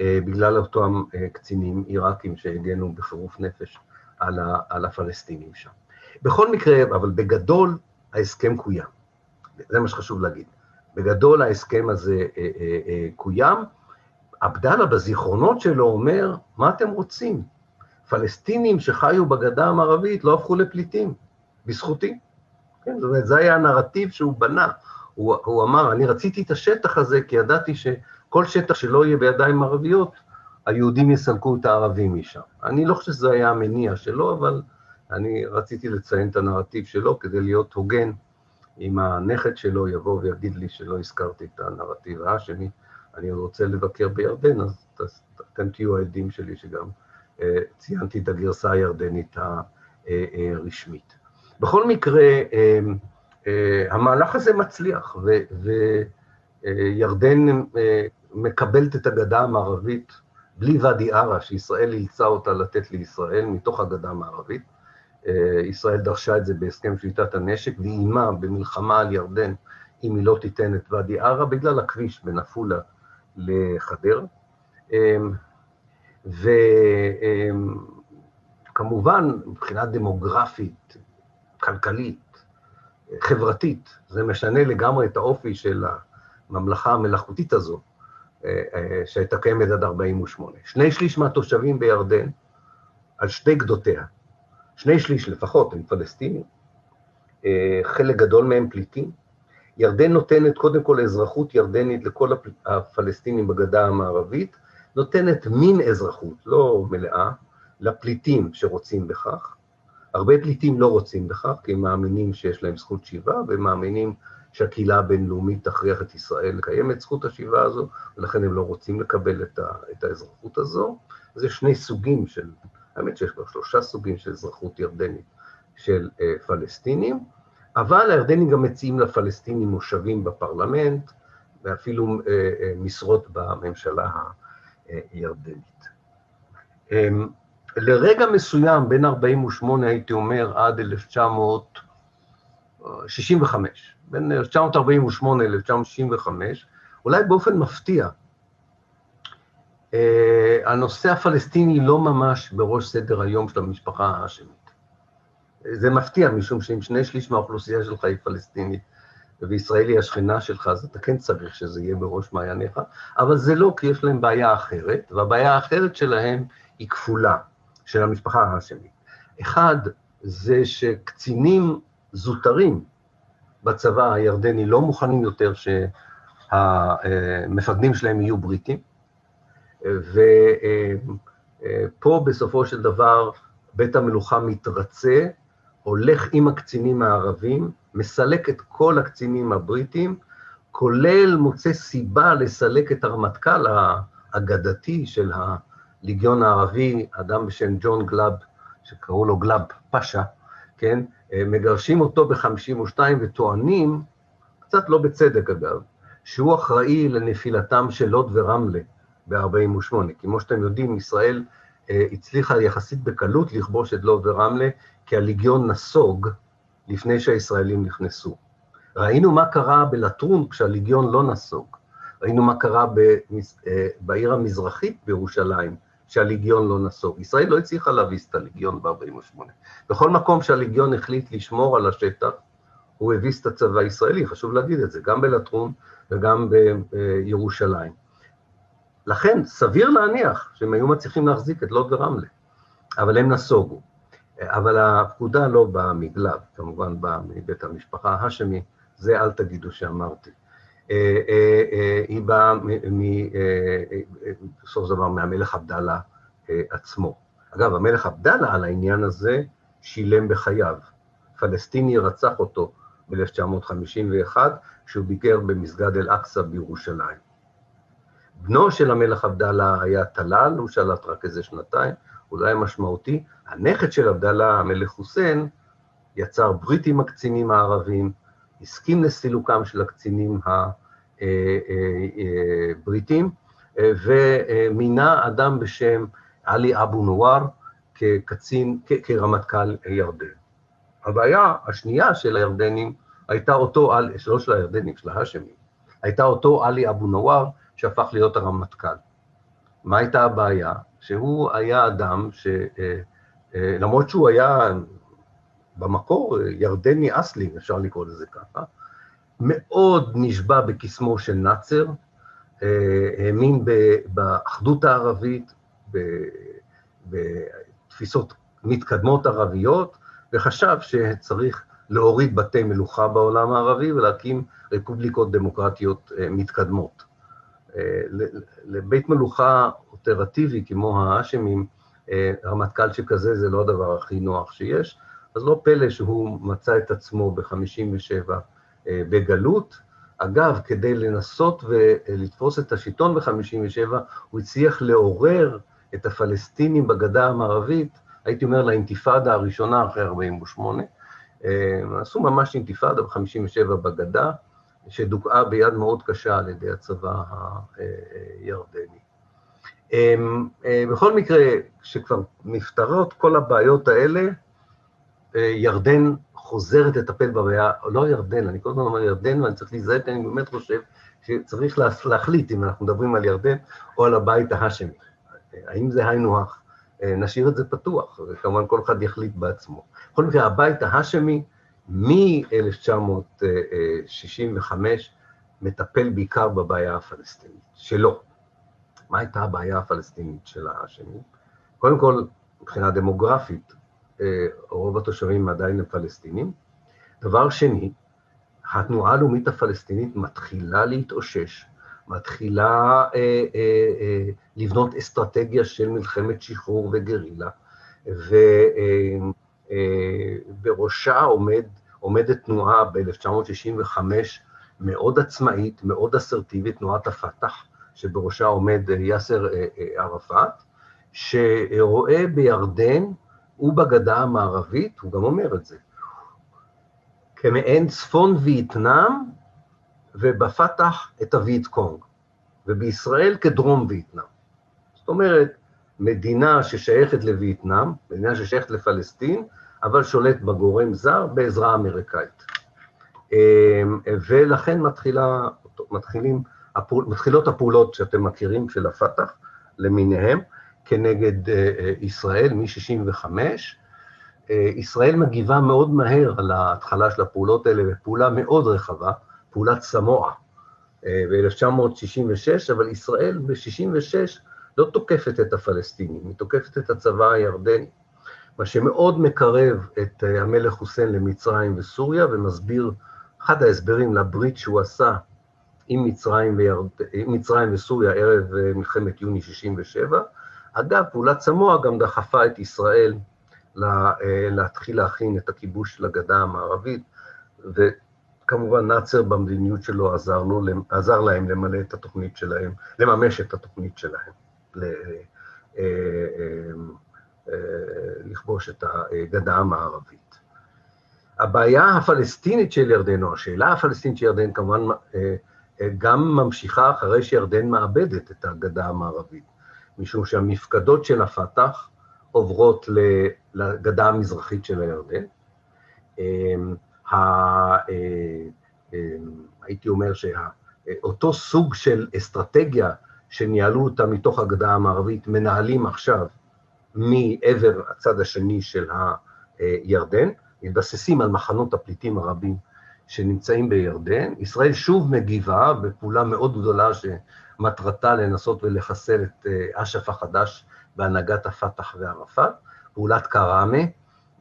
אה, בגלל אותם אה, קצינים עיראקים שהגנו בחירוף נפש על, ה, על הפלסטינים שם. בכל מקרה, אבל בגדול ההסכם קוים. זה מה שחשוב להגיד. בגדול ההסכם הזה אה, אה, אה, קוים. עבדאללה בזיכרונות שלו אומר, מה אתם רוצים? פלסטינים שחיו בגדה המערבית לא הפכו לפליטים, בזכותי. כן, זאת אומרת, זה היה הנרטיב שהוא בנה. הוא, הוא אמר, אני רציתי את השטח הזה כי ידעתי ש... כל שטח שלא יהיה בידיים ערביות, היהודים יסלקו את הערבים משם. אני לא חושב שזה היה המניע שלו, אבל אני רציתי לציין את הנרטיב שלו כדי להיות הוגן. אם הנכד שלו יבוא ויגיד לי שלא הזכרתי את הנרטיב האשמי, אני רוצה לבקר בירדן, אז אתם תהיו העדים שלי שגם אה, ציינתי את הגרסה הירדנית הרשמית. בכל מקרה, אה, אה, המהלך הזה מצליח, וירדן מקבלת את הגדה המערבית בלי ואדי ערה, שישראל אילצה אותה לתת לישראל מתוך הגדה המערבית. אה, ישראל דרשה את זה בהסכם שליטת הנשק, ואיימה במלחמה על ירדן אם היא לא תיתן את ואדי ערה, בגלל הכביש בין עפולה לחדרה. אמ, וכמובן, מבחינה דמוגרפית, כלכלית, חברתית, זה משנה לגמרי את האופי של הממלכה המלאכותית הזו. אה, אה, שהייתה קיימת עד 48'. שני שליש מהתושבים בירדן, על שתי גדותיה, שני שליש לפחות הם פלסטינים, אה, חלק גדול מהם פליטים. ירדן נותנת קודם כל אזרחות ירדנית לכל הפלסטינים בגדה המערבית, נותנת מין אזרחות, לא מלאה, לפליטים שרוצים בכך. הרבה פליטים לא רוצים בכך, כי הם מאמינים שיש להם זכות שיבה, והם מאמינים שהקהילה הבינלאומית תכריח את ישראל לקיים את זכות השיבה הזו, ולכן הם לא רוצים לקבל את, ה, את האזרחות הזו. אז יש שני סוגים של, האמת שיש כבר שלושה סוגים של אזרחות ירדנית של אה, פלסטינים, אבל הירדנים גם מציעים לפלסטינים מושבים בפרלמנט, ואפילו אה, אה, משרות בממשלה הירדנית. אה, לרגע מסוים, בין 48' הייתי אומר עד 1965, בין 1948 ל-1965, אולי באופן מפתיע, אה, הנושא הפלסטיני לא ממש בראש סדר היום של המשפחה האשמית. זה מפתיע, משום שאם שני שליש מהאוכלוסייה שלך היא פלסטינית, וישראל היא השכנה שלך, אז אתה כן צריך שזה יהיה בראש מעייניך, אבל זה לא, כי יש להם בעיה אחרת, והבעיה האחרת שלהם היא כפולה, של המשפחה האשמית. אחד, זה שקצינים זוטרים, בצבא הירדני לא מוכנים יותר שהמפקדים שלהם יהיו בריטים, ופה בסופו של דבר בית המלוכה מתרצה, הולך עם הקצינים הערבים, מסלק את כל הקצינים הבריטים, כולל מוצא סיבה לסלק את הרמטכ"ל האגדתי של הליגיון הערבי, אדם בשם ג'ון גלאב, שקראו לו גלאב פאשה, כן? אה, מגרשים אותו ב-52 וטוענים, קצת לא בצדק אגב, שהוא אחראי לנפילתם של לוד ורמלה ב-48. כמו שאתם יודעים, ישראל אה, הצליחה יחסית בקלות לכבוש את לוד ורמלה, כי הליגיון נסוג לפני שהישראלים נכנסו. ראינו מה קרה בלטרון כשהליגיון לא נסוג. ראינו מה קרה בעיר המזרחית בירושלים, שהליגיון לא נסוג. ישראל לא הצליחה להביס את הליגיון ב-48. בכל מקום שהליגיון החליט לשמור על השטח, הוא הביס את הצבא הישראלי, חשוב להגיד את זה, גם בלטרון וגם בירושלים. לכן, סביר להניח שהם היו מצליחים להחזיק את לוד ורמלה, אבל הם נסוגו. אבל הפקודה לא באה מגלב, כמובן באה מבית המשפחה ההאשמי, זה אל תגידו שאמרתי. אה, אה, אה, היא באה בסוף דבר מהמלך עבדאללה עצמו. אגב, המלך עבדאללה על העניין הזה שילם בחייו. פלסטיני רצח אותו ב-1951, כשהוא ביקר במסגד אל-אקצא בירושלים. בנו של המלך עבדאללה היה טלאל, הוא שלט רק איזה שנתיים, הוא לא היה משמעותי. הנכד של עבדאללה, המלך חוסיין, יצר ברית עם הקצינים הערבים, הסכים לסילוקם של הקצינים הבריטים, ומינה אדם בשם עלי אבו נואר כקצין, כרמטכ"ל ירדן. הבעיה השנייה של הירדנים הייתה אותו, לא של הירדנים, של ההאשמים, הייתה אותו עלי אבו נואר שהפך להיות הרמטכ"ל. מה הייתה הבעיה? שהוא היה אדם ש... אה, אה, שהוא היה במקור ירדני אסלי, אפשר לקרוא לזה ככה, מאוד נשבע בקסמו של נאצר, אה, האמין באחדות הערבית, בתפיסות מתקדמות ערביות, וחשב שצריך להוריד בתי מלוכה בעולם הערבי ולהקים רפובליקות דמוקרטיות מתקדמות. לבית מלוכה אופרטיבי כמו האשמים, רמטכ"ל שכזה זה לא הדבר הכי נוח שיש, אז לא פלא שהוא מצא את עצמו ב-57 אה, בגלות. אגב, כדי לנסות ולתפוס את השלטון ב-57, הוא הצליח לעורר את הפלסטינים בגדה המערבית, הייתי אומר לאינתיפאדה הראשונה אחרי 48. אה, עשו ממש אינתיפאדה ב-57 בגדה, שדוכאה ביד מאוד קשה על ידי הצבא הירדני. אמ, אה, בכל מקרה, כשכבר נפתרות כל הבעיות האלה, אה, ירדן חוזרת לטפל בבעיה, לא ירדן, אני כל הזמן אומר ירדן, ואני צריך להיזהר, כי אני באמת חושב שצריך להחליט אם אנחנו מדברים על ירדן או על הבית ההאשמי. האם זה היינו הך? אה, נשאיר את זה פתוח, וכמובן כל אחד יחליט בעצמו. בכל מקרה, הבית ההאשמי מ-1965 מטפל בעיקר בבעיה הפלסטינית, שלו. מה הייתה הבעיה הפלסטינית של האשמים? קודם כל, מבחינה דמוגרפית, אה, רוב התושבים עדיין הם פלסטינים. דבר שני, התנועה הלאומית הפלסטינית מתחילה להתאושש, מתחילה אה, אה, אה, לבנות אסטרטגיה של מלחמת שחרור וגרילה, ובראשה אה, עומד, עומדת תנועה ב-1965 מאוד עצמאית, מאוד אסרטיבית, תנועת הפת"ח, שבראשה עומד אה, יאסר אה, אה, ערפאת, שרואה בירדן ובגדה המערבית, הוא גם אומר את זה, כמעין צפון וייטנאם, ובפתח את הווייט קונג, ובישראל כדרום וייטנאם. זאת אומרת, מדינה ששייכת לווייטנאם, מדינה ששייכת לפלסטין, אבל שולט בגורם זר בעזרה אמריקאית. ולכן מתחילה, מתחילים מתחילות הפעולות שאתם מכירים של הפת"ח למיניהם כנגד אה, אה, ישראל מ-65. אה, ישראל מגיבה מאוד מהר על ההתחלה של הפעולות האלה בפעולה מאוד רחבה, פעולת סמואה ב-1966, אבל ישראל ב-66 לא תוקפת את הפלסטינים, היא תוקפת את הצבא הירדני, מה שמאוד מקרב את המלך חוסיין למצרים וסוריה ומסביר, אחד ההסברים לברית שהוא עשה עם מצרים, וירד... עם מצרים וסוריה ערב אה, מלחמת יוני 67. אגב, פעולת סמוע גם דחפה את ישראל לה, אה, להתחיל להכין את הכיבוש לגדה המערבית, וכמובן נאצר במדיניות שלו עזר, לו, עזר להם למלא את התוכנית שלהם, לממש את התוכנית שלהם, אה, לכבוש את הגדה המערבית. הבעיה הפלסטינית של ירדן, או השאלה הפלסטינית של ירדן, כמובן גם ממשיכה אחרי שירדן מאבדת את הגדה המערבית, משום שהמפקדות של הפת"ח עוברות לגדה המזרחית של הירדן. הייתי אומר אותו סוג של אסטרטגיה שניהלו אותה מתוך הגדה המערבית, מנהלים עכשיו מעבר הצד השני של הירדן, מתבססים על מחנות הפליטים הרבים שנמצאים בירדן. ישראל שוב מגיבה בפעולה מאוד גדולה שמטרתה לנסות ולחסל את אש"ף החדש בהנהגת הפת"ח וערפאת, פעולת קראמה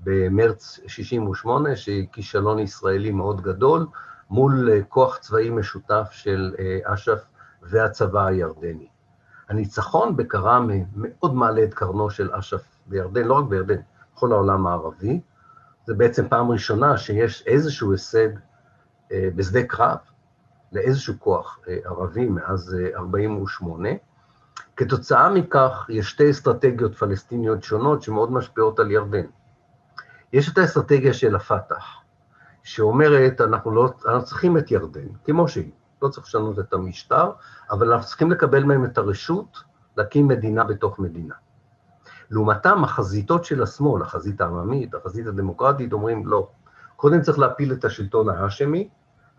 במרץ 68', שהיא כישלון ישראלי מאוד גדול, מול כוח צבאי משותף של אש"ף והצבא הירדני. הניצחון בקראמה מאוד מעלה את קרנו של אש"ף בירדן, לא רק בירדן, בכל העולם הערבי. זה בעצם פעם ראשונה שיש איזשהו הישג אה, בשדה קרב לאיזשהו כוח אה, ערבי מאז 48'. אה, כתוצאה מכך, יש שתי אסטרטגיות פלסטיניות שונות שמאוד משפיעות על ירדן. יש את האסטרטגיה של הפת"ח, שאומרת, אנחנו לא, אנחנו צריכים את ירדן, כמו שהיא, לא צריך לשנות את המשטר, אבל אנחנו צריכים לקבל מהם את הרשות להקים מדינה בתוך מדינה. לעומתם, החזיתות של השמאל, החזית העממית, החזית הדמוקרטית, אומרים לא. קודם צריך להפיל את השלטון ההאשמי,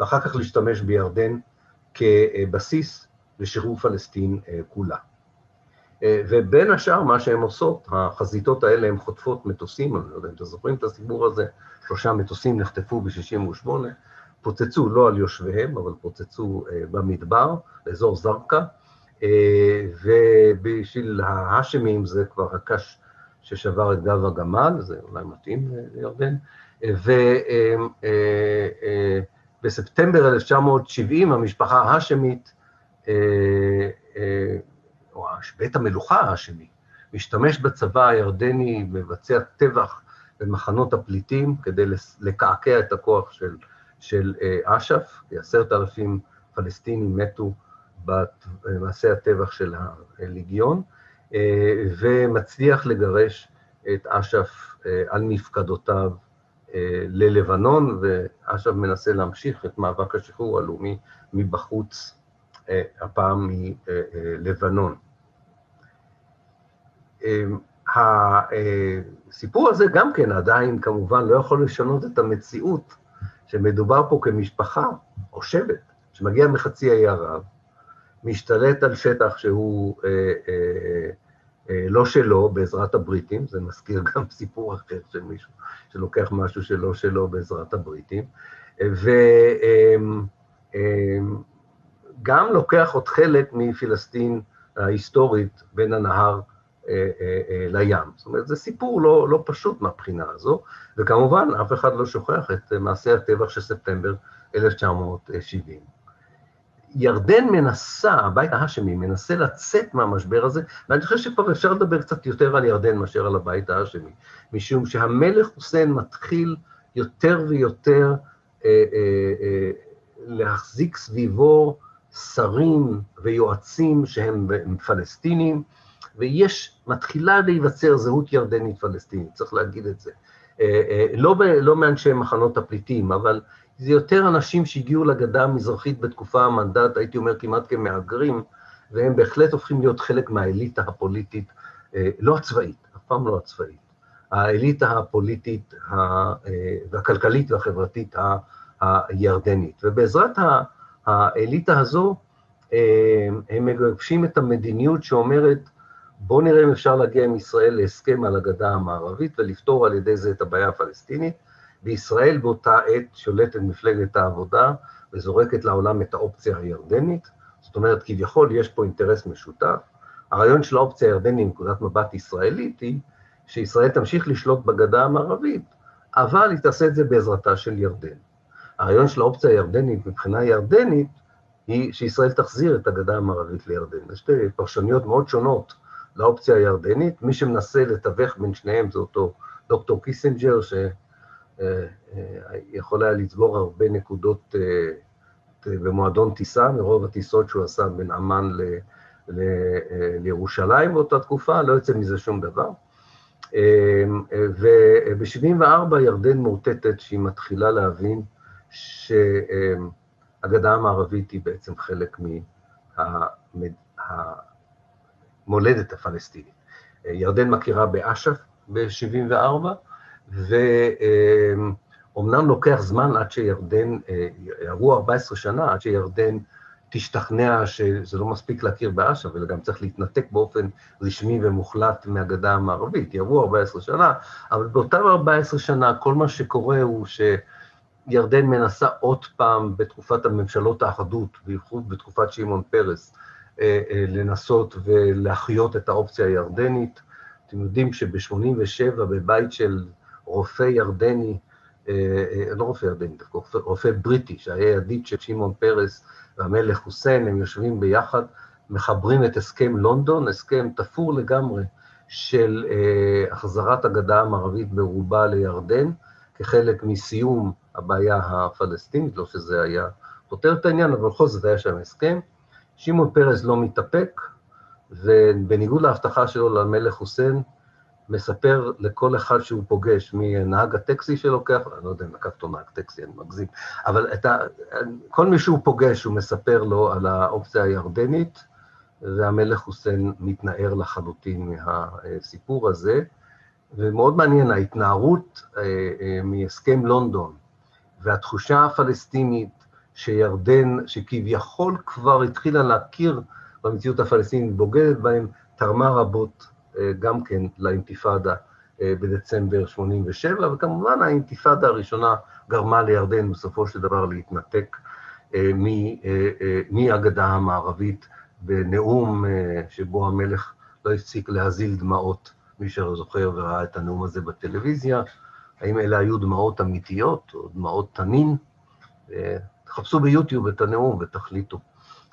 ואחר כך להשתמש בירדן כבסיס לשחרור פלסטין אה, כולה. אה, ובין השאר, מה שהן עושות, החזיתות האלה הן חוטפות מטוסים, אני לא יודע אם אתם זוכרים את הסיפור הזה, שלושה מטוסים נחטפו ב-68', פוצצו לא על יושביהם, אבל פוצצו אה, במדבר, באזור זרקא, אה, ובשביל ההאשמים זה כבר הקש ששבר את גב הגמל, זה אולי מתאים לירדן, ובספטמבר 1970 המשפחה ההאשמית, או בית המלוכה ההאשמי, משתמש בצבא הירדני, מבצע טבח במחנות הפליטים כדי לקעקע את הכוח של, של אה, אש"ף, כעשרת אלפים פלסטינים מתו במעשה הטבח של הליגיון, אה, ומצליח לגרש את אש"ף אה, על מפקדותיו ללבנון, ואש"ף מנסה להמשיך את מאבק השחרור הלאומי מבחוץ, הפעם מלבנון. הסיפור הזה גם כן עדיין כמובן לא יכול לשנות את המציאות שמדובר פה כמשפחה או שבט שמגיע מחצי האי ערב, משתלט על שטח שהוא אה, אה, אה, לא שלו בעזרת הבריטים, זה מזכיר גם סיפור אחר של מישהו שלוקח משהו שלא שלו בעזרת הבריטים, וגם אה, לוקח עוד חלק מפלסטין ההיסטורית בין הנהר אה, אה, אה, לים. זאת אומרת, זה סיפור לא, לא פשוט מהבחינה הזו, וכמובן, אף אחד לא שוכח את מעשי הטבח של ספטמבר 1970. ירדן מנסה, הבית ההאשמי מנסה לצאת מהמשבר הזה, ואני חושב שכבר אפשר לדבר קצת יותר על ירדן מאשר על הבית ההאשמי, משום שהמלך חוסיין מתחיל יותר ויותר אה, אה, אה, להחזיק סביבו שרים ויועצים שהם פלסטינים, ויש, מתחילה להיווצר זהות ירדנית פלסטינית, צריך להגיד את זה. אה, אה, לא, לא מאנשי מחנות הפליטים, אבל זה יותר אנשים שהגיעו לגדה המזרחית בתקופה המנדט, הייתי אומר כמעט כמהגרים, והם בהחלט הופכים להיות חלק מהאליטה הפוליטית, אה, לא הצבאית, אף פעם לא הצבאית, האליטה הפוליטית והכלכלית והחברתית הירדנית. ובעזרת האליטה הזו, הם מגבשים את המדיניות שאומרת, בואו נראה אם אפשר להגיע עם ישראל להסכם על הגדה המערבית ולפתור על ידי זה את הבעיה הפלסטינית. וישראל באותה עת שולטת מפלגת העבודה וזורקת לעולם את האופציה הירדנית. זאת אומרת, כביכול יש פה אינטרס משותף. הרעיון של האופציה הירדנית מנקודת מבט ישראלית היא שישראל תמשיך לשלוט בגדה המערבית, אבל היא תעשה את זה בעזרתה של ירדן. הרעיון של האופציה הירדנית מבחינה ירדנית היא שישראל תחזיר את הגדה המערבית לירדן. יש שתי פרשנויות מאוד שונות לאופציה הירדנית. מי שמנסה לתווך בין שניהם זה אותו דוקטור קיסינג'ר, שיכול היה לצבור הרבה נקודות אה, במועדון טיסה, מרוב הטיסות שהוא עשה בין אמ"ן ל... ל... אה, לירושלים באותה תקופה, לא יוצא מזה שום דבר. אה, וב-74' ירדן מאותתת שהיא מתחילה להבין שהגדה המערבית היא בעצם חלק מה... המולדת הפלסטינית. ירדן מכירה באש"ף ב-74', ואומנם לוקח זמן עד שירדן, יעברו 14 שנה עד שירדן תשתכנע שזה לא מספיק להכיר באש"ף, אלא גם צריך להתנתק באופן רשמי ומוחלט מהגדה המערבית. יעברו 14 שנה, אבל באותם 14 שנה כל מה שקורה הוא שירדן מנסה עוד פעם בתקופת הממשלות האחדות, בייחוד בתקופת שמעון פרס, אה, אה, לנסות ולהחיות את האופציה הירדנית. אתם יודעים שב-87' בבית של רופא ירדני, אה, לא רופא ירדני, רופא, רופא בריטי, שהיה ידיד של שמעון פרס והמלך חוסיין, הם יושבים ביחד, מחברים את הסכם לונדון, הסכם תפור לגמרי של החזרת הגדה המערבית ברובה לירדן, כחלק מסיום הבעיה הפלסטינית, לא שזה היה פותר את העניין, אבל בכל זאת היה שם הסכם. שמעון פרס לא מתאפק, ובניגוד להבטחה שלו למלך חוסיין, מספר לכל אחד שהוא פוגש, מנהג הטקסי שלוקח, אני לא יודע אם לקח אותו נהג טקסי, אני מגזים, אבל ה, כל מי שהוא פוגש, הוא מספר לו על האופציה הירדנית, והמלך חוסיין מתנער לחלוטין מהסיפור הזה. ומאוד מעניין, ההתנערות אה, אה, מהסכם לונדון והתחושה הפלסטינית שירדן, שכביכול כבר התחילה להכיר במציאות הפלסטינית, בוגדת בהם, תרמה רבות אה, גם כן לאינתיפאדה אה, בדצמבר 87', וכמובן האינתיפאדה הראשונה גרמה לירדן בסופו של דבר להתנתק אה, מהגדה המערבית בנאום שבו המלך לא הפסיק להזיל דמעות, מי שזוכר וראה את הנאום הזה בטלוויזיה, האם אלה היו דמעות אמיתיות או דמעות תנין? תחפשו ביוטיוב את הנאום ותחליטו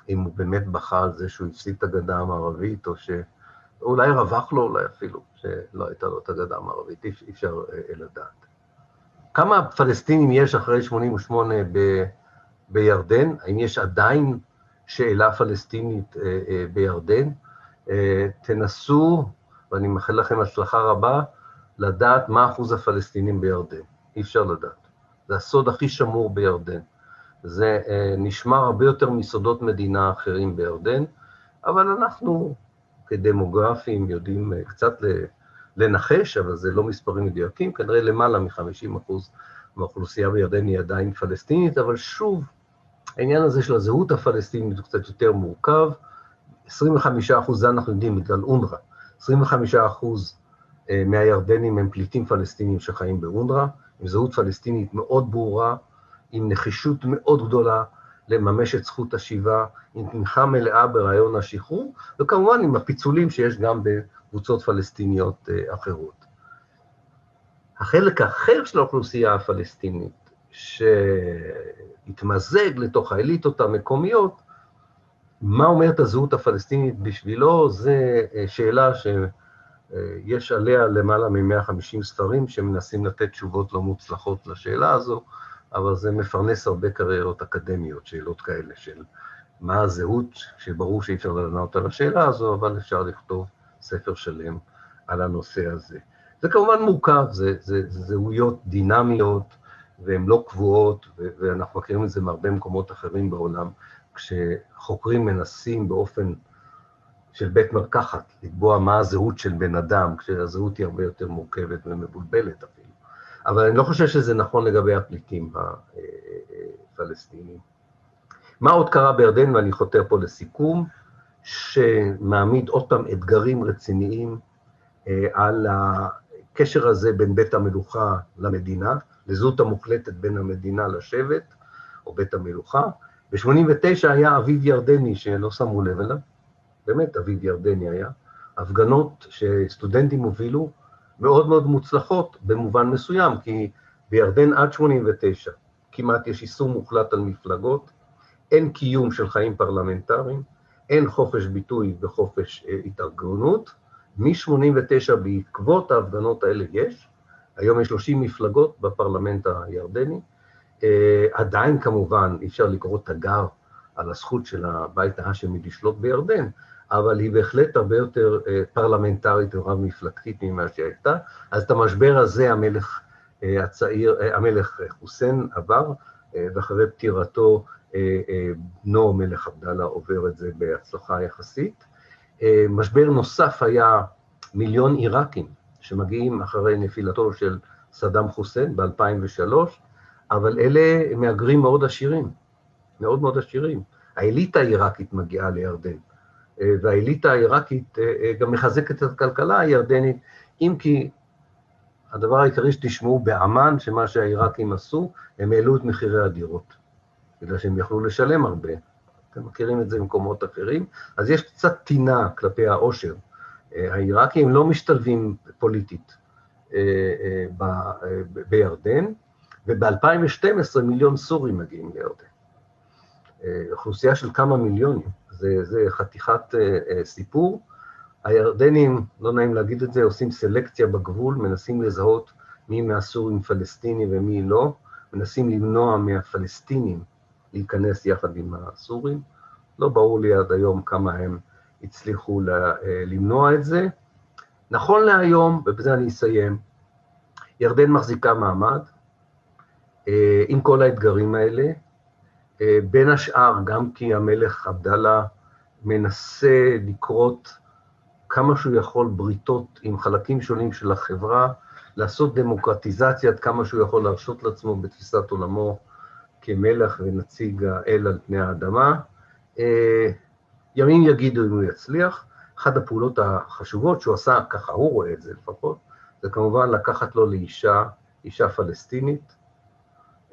אם הוא באמת בכה על זה שהוא הפסיד את הגדה המערבית, או שאולי רווח לו אולי אפילו, שלא הייתה לו את הגדה המערבית, אי אפשר אה, לדעת. כמה פלסטינים יש אחרי 88' ב, בירדן? האם יש עדיין שאלה פלסטינית אה, אה, בירדן? תנסו, ואני מאחל לכם הצלחה רבה, לדעת מה אחוז הפלסטינים בירדן. אי אפשר לדעת. זה הסוד הכי שמור בירדן. זה אה, נשמר הרבה יותר מסודות מדינה אחרים בירדן, אבל אנחנו כדמוגרפים יודעים אה, קצת לנחש, אבל זה לא מספרים מדויקים, כנראה למעלה מ-50% מהאוכלוסייה בירדן היא עדיין פלסטינית, אבל שוב, העניין הזה של הזהות הפלסטינית הוא קצת יותר מורכב. 25 אחוז, זה אנחנו יודעים בגלל אונר"א, 25 אחוז אה, מהירדנים הם פליטים פלסטינים שחיים באונר"א, עם זהות פלסטינית מאוד ברורה, עם נחישות מאוד גדולה לממש את זכות השיבה, עם תמיכה מלאה ברעיון השחרור, וכמובן עם הפיצולים שיש גם בקבוצות פלסטיניות אה, אחרות. החלק האחר של האוכלוסייה הפלסטינית, שהתמזג לתוך האליטות המקומיות, מה אומרת הזהות הפלסטינית בשבילו, זה אה, שאלה שיש עליה למעלה מ-150 ספרים שמנסים לתת תשובות לא מוצלחות לשאלה הזו. אבל זה מפרנס הרבה קריירות אקדמיות, שאלות כאלה של מה הזהות, שברור שאי אפשר לענות על השאלה הזו, אבל אפשר לכתוב ספר שלם על הנושא הזה. זה כמובן מורכב, זה, זה, זה זהויות דינמיות, והן לא קבועות, ואנחנו מכירים את זה מהרבה מקומות אחרים בעולם, כשחוקרים מנסים באופן של בית מרקחת לקבוע מה הזהות של בן אדם, כשהזהות היא הרבה יותר מורכבת ומבולבלת אפילו. אבל אני לא חושב שזה נכון לגבי הפליטים הפלסטינים. מה עוד קרה בירדן, ואני חותר פה לסיכום, שמעמיד עוד פעם אתגרים רציניים אה, על הקשר הזה בין בית המלוכה למדינה, לזהות המוחלטת בין המדינה לשבט, או בית המלוכה. ב-89' היה אביב ירדני שלא שמו לב אליו, באמת אביב ירדני היה, הפגנות שסטודנטים הובילו, מאוד מאוד מוצלחות במובן מסוים, כי בירדן עד 89 כמעט יש איסור מוחלט על מפלגות, אין קיום של חיים פרלמנטריים, אין חופש ביטוי וחופש אה, התארגנות. מ-89 בעקבות ההפגנות האלה יש, היום יש 30 מפלגות בפרלמנט הירדני, אה, עדיין כמובן אי אפשר לקרוא תגר על הזכות של הבית ההאשמי לשלוט בירדן, אבל היא בהחלט הרבה יותר אה, פרלמנטרית ורב-מפלגתית ממה שהייתה. אז את המשבר הזה המלך אה, הצעיר, אה, המלך חוסיין עבר, ואחרי פטירתו בנו מלך עבדאללה עובר את זה בהצלחה יחסית. משבר נוסף היה מיליון עיראקים שמגיעים אחרי נפילתו של סדאם חוסיין ב-2003, אבל אלה מהגרים מאוד עשירים, מאוד מאוד עשירים. האליטה העיראקית מגיעה לירדן, והאליטה העיראקית גם מחזקת את הכלכלה הירדנית, אם כי הדבר העיקרי שתשמעו בעמאן, שמה שהעיראקים עשו, הם העלו את מחירי הדירות, בגלל שהם יכלו לשלם הרבה. אתם מכירים את זה במקומות אחרים, אז יש קצת טינה כלפי העושר. העיראקים לא משתלבים פוליטית בירדן, וב-2012 מיליון סורים מגיעים לירדן. אוכלוסייה של כמה מיליונים, זה, זה חתיכת סיפור. הירדנים, לא נעים להגיד את זה, עושים סלקציה בגבול, מנסים לזהות מי מהסורים פלסטיני ומי לא, מנסים למנוע מהפלסטינים להיכנס יחד עם הסורים. לא ברור לי עד היום כמה הם הצליחו למנוע את זה. נכון להיום, ובזה אני אסיים, ירדן מחזיקה מעמד אה, עם כל האתגרים האלה, אה, בין השאר גם כי המלך עבדאללה מנסה לקרות כמה שהוא יכול בריתות עם חלקים שונים של החברה, לעשות דמוקרטיזציה עד כמה שהוא יכול להרשות לעצמו בתפיסת עולמו כמלך ונציג האל על פני האדמה. אה, ימים יגידו אם הוא יצליח. אחת הפעולות החשובות שהוא עשה, ככה הוא רואה את זה לפחות, זה כמובן לקחת לו לאישה, אישה פלסטינית,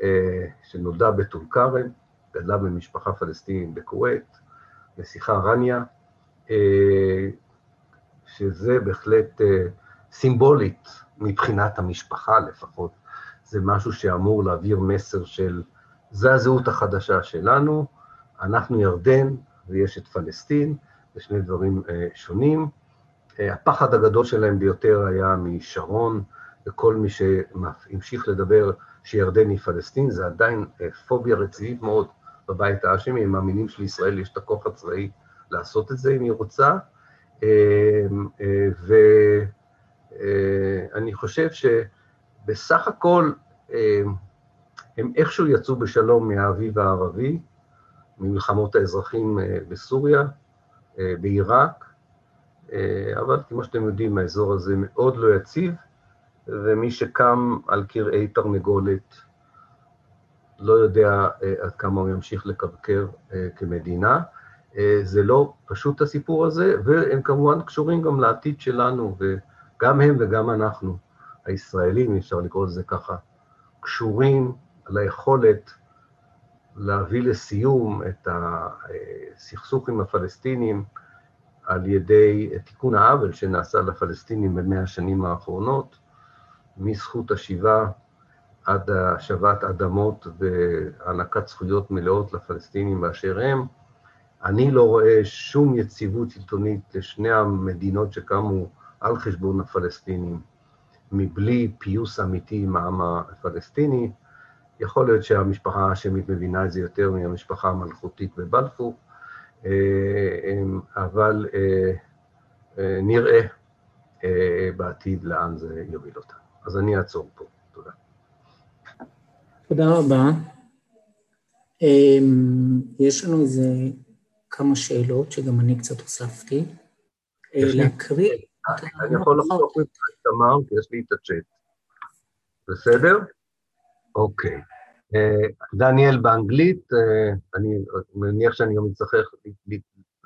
אה, שנולדה בטול כרם, גדלה במשפחה פלסטינית בכווית, נסיכה רניה, אה, שזה בהחלט אה, סימבולית מבחינת המשפחה לפחות. זה משהו שאמור להעביר מסר של, זה הזהות החדשה שלנו, אנחנו ירדן ויש את פלסטין, זה שני דברים שונים. הפחד הגדול שלהם ביותר היה משרון, וכל מי שהמשיך לדבר שירדן היא פלסטין, זה עדיין פוביה רצינית מאוד בבית האשמי, הם מאמינים שלישראל יש את הכוח הצבאי לעשות את זה אם היא רוצה, ואני חושב שבסך הכל הם איכשהו יצאו בשלום מהאביב הערבי, ממלחמות האזרחים בסוריה, בעיראק, אבל כמו שאתם יודעים, האזור הזה מאוד לא יציב, ומי שקם על קרעי תרנגולת לא יודע עד כמה הוא ימשיך לקרקר כמדינה. זה לא פשוט הסיפור הזה, והם כמובן קשורים גם לעתיד שלנו, וגם הם וגם אנחנו, הישראלים, אפשר לקרוא לזה ככה, קשורים ליכולת להביא לסיום את הסכסוך עם הפלסטינים על ידי תיקון העוול שנעשה לפלסטינים במאה השנים האחרונות, מזכות השיבה עד השבת אדמות והענקת זכויות מלאות לפלסטינים באשר הם. אני לא רואה שום יציבות שלטונית לשני המדינות שקמו על חשבון הפלסטינים, מבלי פיוס אמיתי עם העם הפלסטיני. יכול להיות שהמשפחה האשמית מבינה את זה יותר מהמשפחה המלכותית בבלפור, אה, אבל אה, אה, נראה בעתיד לאן זה יוביל אותה. אז אני אעצור פה. תודה. תודה רבה. אמ, יש לנו איזה כמה שאלות שגם אני קצת הוספתי. להקריא... אני יכול לחסוך את תמר, כי יש לי את הצ'אט. בסדר? אוקיי. דניאל באנגלית, אני מניח שאני גם אצטרך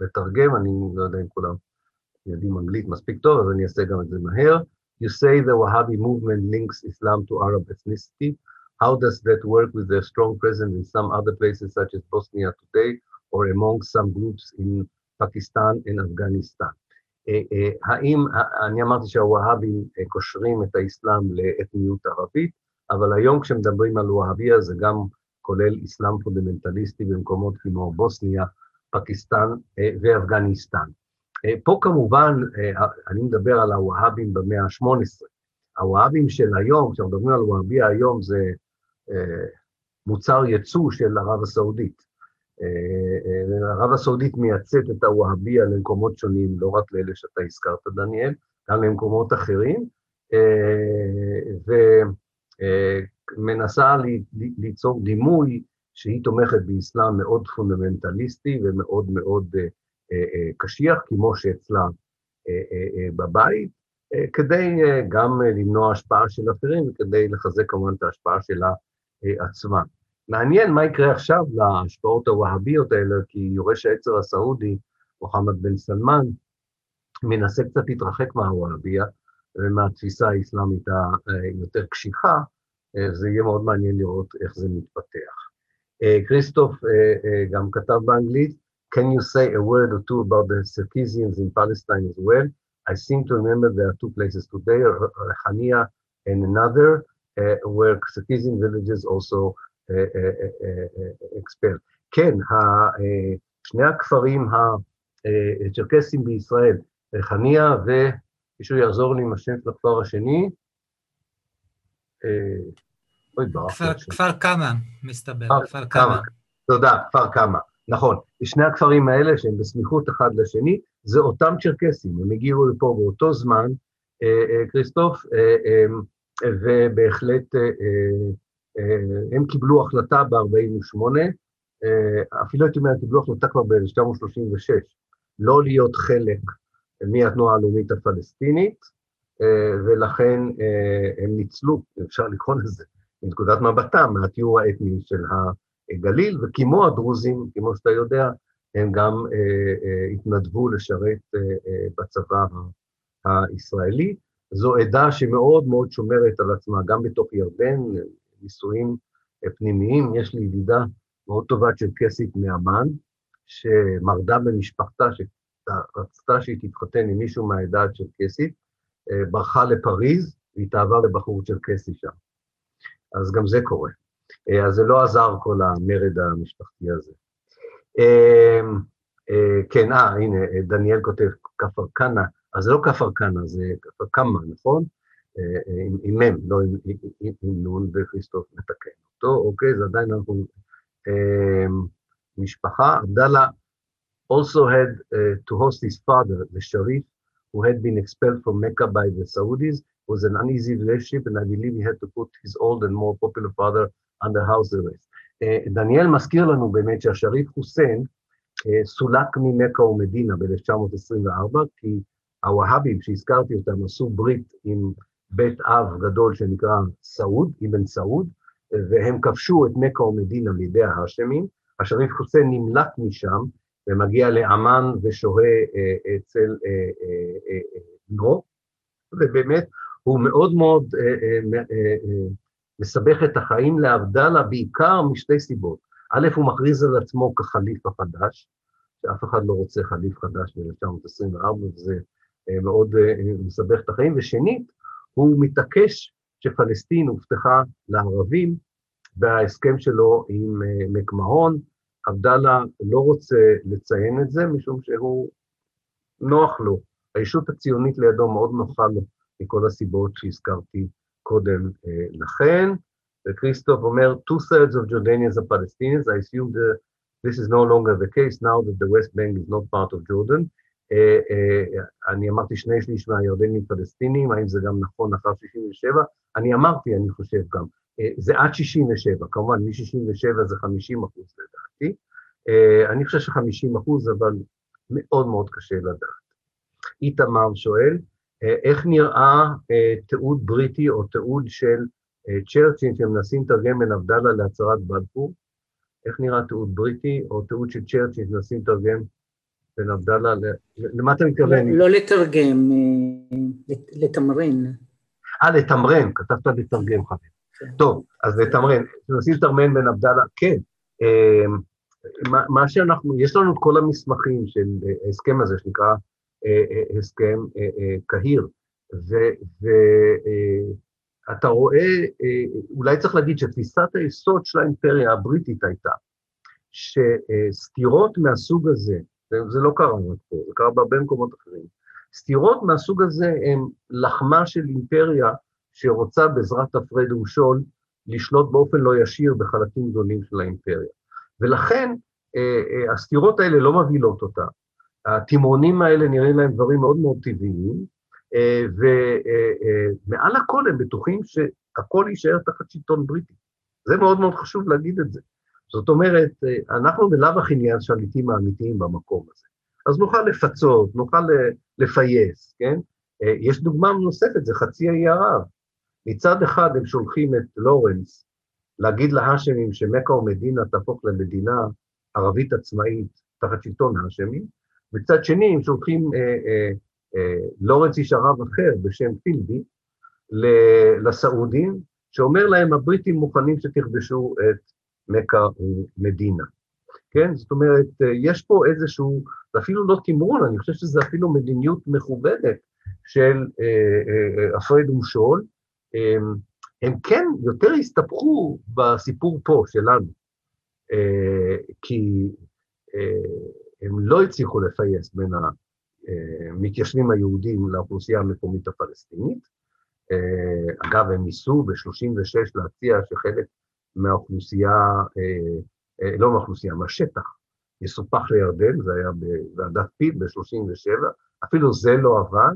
לתרגם, אני לא יודע אם כולם יודעים אנגלית מספיק טוב, אז אני אעשה גם את זה מהר. You say the Wahhabi movement links Islam to Arab ethnicity. How does that work with the strong presence in some other places such as Bosnia today or among some groups in Pakistan and Afghanistan? האם, אני אמרתי שהוואהבים קושרים את האסלאם לאתניות ערבית, אבל היום כשמדברים על וואהביה זה גם כולל אסלאם פונדמנטליסטי במקומות כמו בוסניה, פקיסטן ואפגניסטן. פה כמובן, אני מדבר על הוואהבים במאה ה-18. הוואהבים של היום, כשאנחנו מדברים על וואהביה היום, זה מוצר ייצוא של ערב הסעודית. ערב הסעודית מייצאת את הוואהביה למקומות שונים, לא רק לאלה שאתה הזכרת, דניאל, גם למקומות אחרים, ומנסה ליצור דימוי שהיא תומכת באסלאם מאוד פונדמנטליסטי ומאוד מאוד קשיח, כמו שאצלה בבית, כדי גם למנוע השפעה של אחרים וכדי לחזק כמובן את ההשפעה שלה עצמה. מעניין מה יקרה עכשיו להשפעות הווהביות האלה, כי יורש העצר הסעודי, מוחמד בן סלמן, מנסה קצת להתרחק מהווהביה ומהתפיסה האסלאמית היותר קשיחה, זה יהיה מאוד מעניין לראות איך זה מתפתח. כריסטוף גם כתב באנגלית, Can you say a word or two about the Circassians in Palestine as well? I seem to remember there are two places today, Rehania and another, where Circassian villages also uh, uh, expel. כן, שני הכפרים הצ'רקסים בישראל, ריחניה ומישהו יעזור לי עם השם של הכפר השני. אוי, ברח. כפר קמא, מסתבר, כפר קמא. תודה, כפר קמא. נכון, שני הכפרים האלה שהם בסמיכות אחד לשני, זה אותם צ'רקסים, הם הגיעו לפה באותו זמן, כריסטוף, ובהחלט הם קיבלו החלטה ב-48', אפילו הייתי אומר, קיבלו החלטה כבר ב-1936, לא להיות חלק מהתנועה הלאומית הפלסטינית, ולכן הם ניצלו, אפשר לקרוא לזה, מנקודת מבטם, מהתיאור האתני של הגליל, וכמו הדרוזים, כמו שאתה יודע, הם גם אה, אה, התנדבו לשרת אה, אה, בצבא הישראלי. זו עדה שמאוד מאוד שומרת על עצמה, גם בתוך ירדן, נישואים פנימיים. יש לי ידידה מאוד טובה צ'רקסית מאמן, שמרדה במשפחתה, שרצתה שהיא תתחתן עם מישהו מהעדה הצ'רקסית, ברחה לפריז, והתאהבה לבחור צ'רקסי שם. אז גם זה קורה. אז זה לא עזר כל המרד המשפחתי הזה. כן, אה, הנה, דניאל כותב כפר כנא, אז זה לא כפר כנא, זה כפר קמא, נכון? עם מ', לא עם נ', וכריסטוף מתקן אותו, אוקיי, זה עדיין אנחנו... משפחה, עבדאללה also had uh, to host his father, the Sharif, who had been expelled from Mecca by the Saudis, was an uneasy relationship, and I believe he had to put his old and more popular father under house arrest. דניאל מזכיר לנו באמת שהשריף חוסיין סולק ממכה ומדינה ב-1924, כי הווהאבים שהזכרתי אותם עשו ברית עם בית אב גדול שנקרא סעוד, אבן סעוד, והם כבשו את מכה ומדינה מידי ההאשמים. השריף חוסיין נמלט משם ומגיע לאמן ושוהה אצל בנו, ובאמת הוא מאוד מאוד מסבך את החיים לעבדאללה בעיקר משתי סיבות. א', הוא מכריז על עצמו כחליף החדש, שאף אחד לא רוצה חליף חדש ב-1924, וזה אה, מאוד אה, מסבך את החיים, ושנית, הוא מתעקש שפלסטין הובטחה לערבים בהסכם שלו עם אה, מקמהון. עבדאללה לא רוצה לציין את זה, משום שהוא נוח לו. הישות הציונית לידו מאוד נוחה לו מכל הסיבות שהזכרתי קודם לכן, וכריסטוף אומר, two thirds of Jordanians are Palestinians, I assume that this is no longer the case now that the West Bank is not part of Jordan. Uh, uh, אני אמרתי שני שליש מהירדנים פלסטינים, האם זה גם נכון אחר 67? אני אמרתי, אני חושב גם, uh, זה עד 67, כמובן מ-67 זה 50 אחוז לדעתי. אני חושב ש-50 אחוז, אבל מאוד מאוד קשה לדעת. איתמר שואל, איך נראה תיעוד בריטי או תיעוד של צ'רצ'ין שמנסים לתרגם בין עבדאללה להצהרת בלפור? איך נראה תיעוד בריטי או תיעוד של צ'רצ'ין שמנסים לתרגם בין עבדאללה ל... למה אתה מתכוון? לא לתרגם, לתמרן. אה, לתמרן, כתבת לתרגם חבר. כן. טוב, אז לתמרן, מנסים לתרמן בין עבדאללה, כן. מה שאנחנו, יש לנו את כל המסמכים של ההסכם הזה שנקרא הסכם קהיר. ואתה רואה, אולי צריך להגיד שתפיסת היסוד של האימפריה הבריטית הייתה שסתירות מהסוג הזה, זה לא קרה רק פה, זה קרה בהרבה מקומות אחרים, סתירות מהסוג הזה הן לחמה של אימפריה שרוצה בעזרת הפרד ומשול לשלוט באופן לא ישיר בחלקים גדולים של האימפריה. ולכן הסתירות האלה לא מבהילות אותה, התימונים האלה נראים להם דברים מאוד מאוד טבעיים, אה, ומעל אה, אה, הכל הם בטוחים שהכל יישאר תחת שלטון בריטי. זה מאוד מאוד חשוב להגיד את זה. זאת אומרת, אנחנו בלאו הכי נהיה השליטים האמיתיים במקום הזה. אז נוכל לפצות, נוכל לפייס, כן? יש דוגמה נוספת, זה חצי האי ערב. מצד אחד הם שולחים את לורנס להגיד להאשמים שמכה ומדינה תהפוך למדינה ערבית עצמאית תחת שלטון האשמי, מצד שני הם שולחים אה, אה, אה, לורנס איש ערב אחר בשם פילבי לסעודים, שאומר להם הבריטים מוכנים שתכבשו את מכה ומדינה. כן? זאת אומרת, אה, יש פה איזשהו, זה אפילו לא תמרון, אני חושב שזה אפילו מדיניות מכובדת של אה, אה, הפרד ומשול. אה, הם כן יותר הסתבכו בסיפור פה שלנו, כי הם לא הצליחו לפייס בין המתיישבים היהודים לאוכלוסייה המקומית הפלסטינית. אגב, הם ניסו ב-36' להציע שחלק מהאוכלוסייה, אה, לא מהאוכלוסייה, מהשטח, יסופח לירדן, זה היה בוועדת פיל ב-37', אפילו זה לא עבד,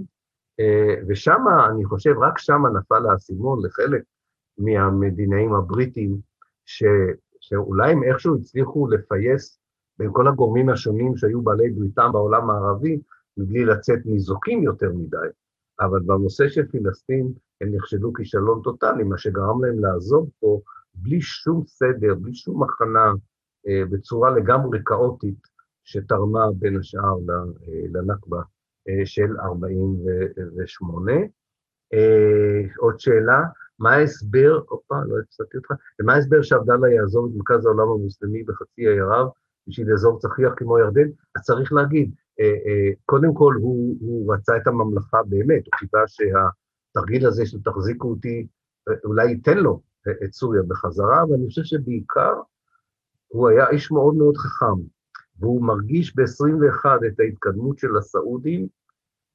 ושם, אני חושב, רק שם נפל האסימון לחלק מהמדינאים הבריטים, ש, שאולי הם איכשהו הצליחו לפייס בין כל הגורמים השונים שהיו בעלי בריתם בעולם הערבי, מבלי לצאת ניזוקים יותר מדי. אבל בנושא של פלסטין הם נכשלו כישלון טוטאלי, מה שגרם להם לעזוב פה בלי שום סדר, בלי שום הכנה, אה, בצורה לגמרי כאוטית, שתרמה בין השאר אה, לנכבה אה, של 48'. עוד שאלה, מה ההסבר, הופה, לא הפסקתי אותך, מה ההסבר שעבדאללה יעזוב את מרכז העולם המוסלמי בחצי האי ערב בשביל אזור צחיח כמו ירדן? אז צריך להגיד, קודם כל הוא, הוא רצה את הממלכה באמת, הוא חיפה שהתרגיל הזה של תחזיקו אותי, אולי ייתן לו את סוריה בחזרה, ואני חושב שבעיקר הוא היה איש מאוד מאוד חכם, והוא מרגיש ב-21 את ההתקדמות של הסעודים,